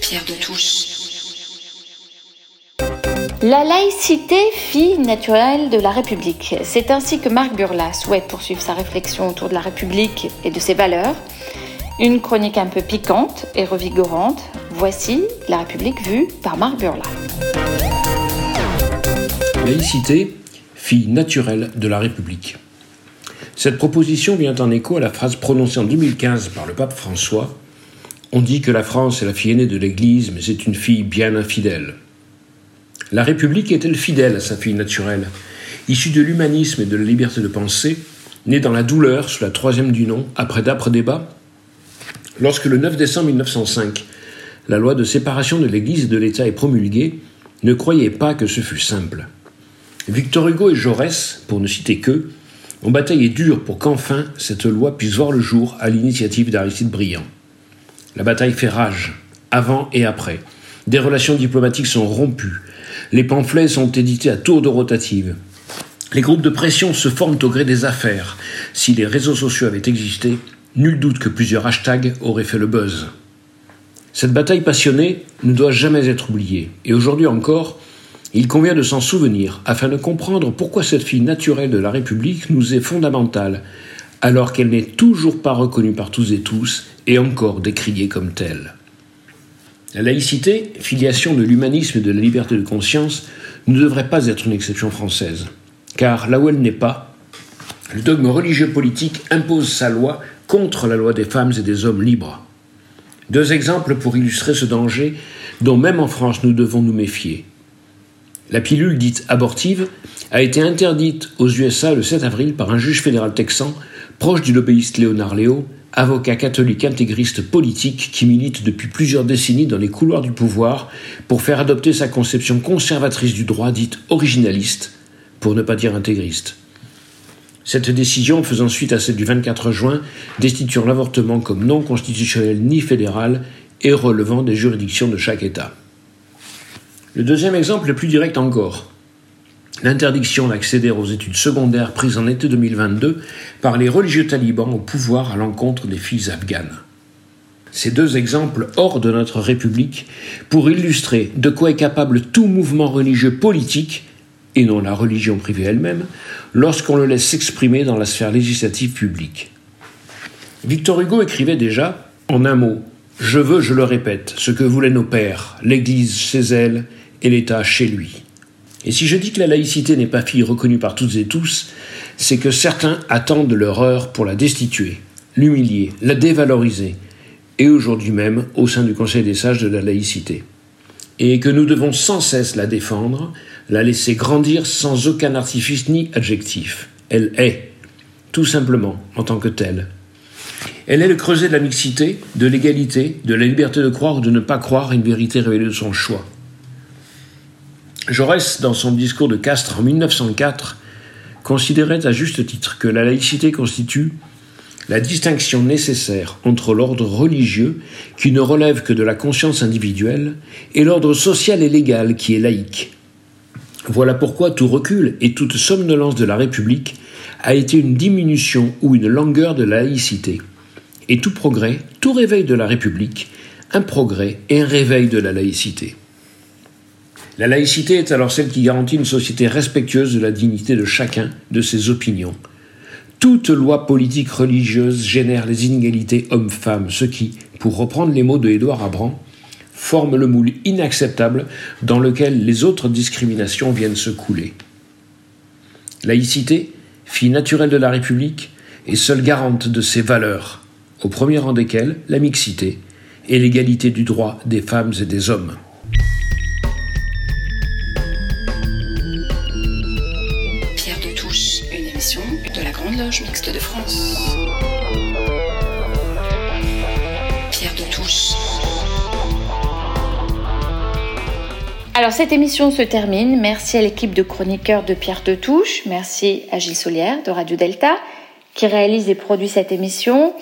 Pierre de Touche. La laïcité, fille naturelle de la République. C'est ainsi que Marc Burla souhaite poursuivre sa réflexion autour de la République et de ses valeurs. Une chronique un peu piquante et revigorante. Voici la République vue par Marc Burla. Laïcité, fille naturelle de la République. Cette proposition vient en écho à la phrase prononcée en 2015 par le pape François On dit que la France est la fille aînée de l'Église, mais c'est une fille bien infidèle. La République est-elle fidèle à sa fille naturelle Issue de l'humanisme et de la liberté de penser, née dans la douleur sous la troisième du nom, après d'âpres débats? Lorsque le 9 décembre 1905, la loi de séparation de l'Église et de l'État est promulguée, ne croyez pas que ce fut simple. Victor Hugo et Jaurès, pour ne citer qu'eux, ont bataillé dur pour qu'enfin cette loi puisse voir le jour à l'initiative d'Aristide Briand. La bataille fait rage, avant et après. Des relations diplomatiques sont rompues. Les pamphlets sont édités à tour de rotative. Les groupes de pression se forment au gré des affaires. Si les réseaux sociaux avaient existé, nul doute que plusieurs hashtags auraient fait le buzz. Cette bataille passionnée ne doit jamais être oubliée. Et aujourd'hui encore, il convient de s'en souvenir afin de comprendre pourquoi cette fille naturelle de la République nous est fondamentale, alors qu'elle n'est toujours pas reconnue par tous et tous et encore décriée comme telle. La laïcité, filiation de l'humanisme et de la liberté de conscience, ne devrait pas être une exception française. Car là où elle n'est pas, le dogme religieux politique impose sa loi contre la loi des femmes et des hommes libres. Deux exemples pour illustrer ce danger dont même en France nous devons nous méfier. La pilule dite abortive a été interdite aux USA le 7 avril par un juge fédéral texan proche du lobbyiste Léonard Léo, avocat catholique intégriste politique qui milite depuis plusieurs décennies dans les couloirs du pouvoir pour faire adopter sa conception conservatrice du droit dite originaliste, pour ne pas dire intégriste. Cette décision, faisant suite à celle du 24 juin, destituant l'avortement comme non constitutionnel ni fédéral et relevant des juridictions de chaque État. Le deuxième exemple est plus direct encore. L'interdiction d'accéder aux études secondaires prises en été 2022 par les religieux talibans au pouvoir à l'encontre des filles afghanes. Ces deux exemples hors de notre République pour illustrer de quoi est capable tout mouvement religieux politique, et non la religion privée elle-même, lorsqu'on le laisse s'exprimer dans la sphère législative publique. Victor Hugo écrivait déjà, en un mot, Je veux, je le répète, ce que voulaient nos pères, l'Église chez elle et l'État chez lui. Et si je dis que la laïcité n'est pas fille reconnue par toutes et tous, c'est que certains attendent leur heure pour la destituer, l'humilier, la dévaloriser, et aujourd'hui même au sein du Conseil des sages de la laïcité. Et que nous devons sans cesse la défendre, la laisser grandir sans aucun artifice ni adjectif. Elle est, tout simplement, en tant que telle. Elle est le creuset de la mixité, de l'égalité, de la liberté de croire ou de ne pas croire une vérité révélée de son choix. Jaurès, dans son discours de Castres en 1904, considérait à juste titre que la laïcité constitue la distinction nécessaire entre l'ordre religieux, qui ne relève que de la conscience individuelle, et l'ordre social et légal, qui est laïque. Voilà pourquoi tout recul et toute somnolence de la République a été une diminution ou une langueur de la laïcité. Et tout progrès, tout réveil de la République, un progrès et un réveil de la laïcité. La laïcité est alors celle qui garantit une société respectueuse de la dignité de chacun, de ses opinions. Toute loi politique religieuse génère les inégalités hommes-femmes, ce qui, pour reprendre les mots de Édouard Abran, forme le moule inacceptable dans lequel les autres discriminations viennent se couler. Laïcité, fille naturelle de la République, est seule garante de ses valeurs, au premier rang desquelles la mixité et l'égalité du droit des femmes et des hommes. Mixte de France. Pierre de Touche. Alors cette émission se termine. Merci à l'équipe de chroniqueurs de Pierre de Touche. Merci à Gilles Solière de Radio Delta qui réalise et produit cette émission.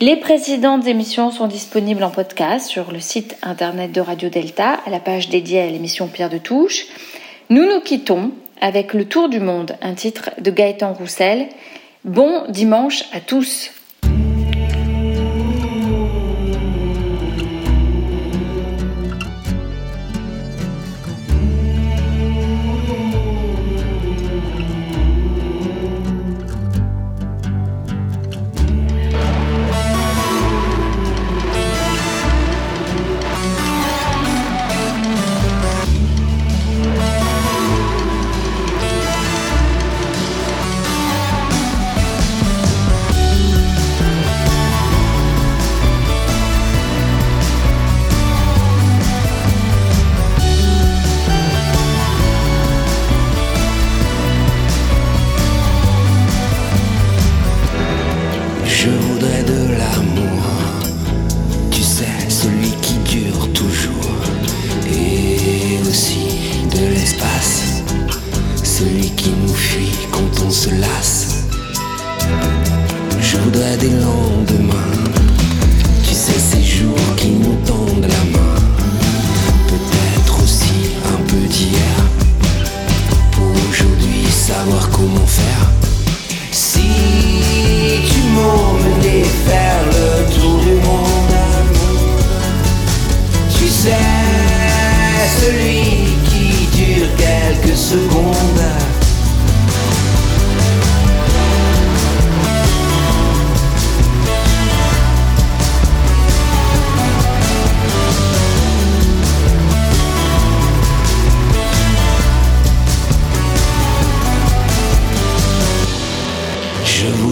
Les précédentes émissions sont disponibles en podcast sur le site internet de Radio Delta à la page dédiée à l'émission Pierre de Touche. Nous nous quittons avec Le Tour du Monde, un titre de Gaëtan Roussel. Bon dimanche à tous.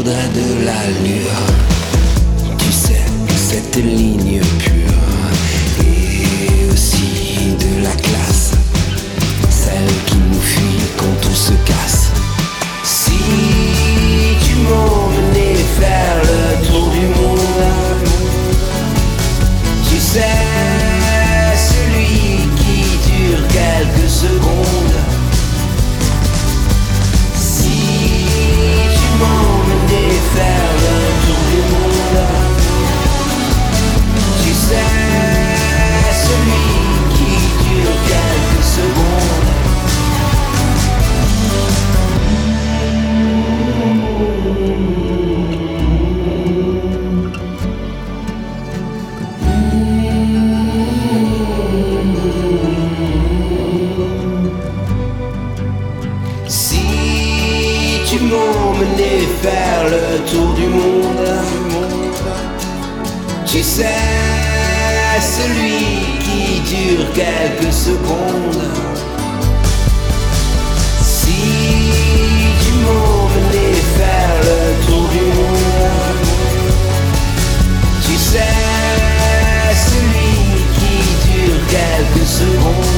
Je voudrais de l'allure, tu sais, cette ligne sais, celui qui dure quelques secondes. Si tu m'emmenais faire le tour du monde, tu sais, celui qui dure quelques secondes.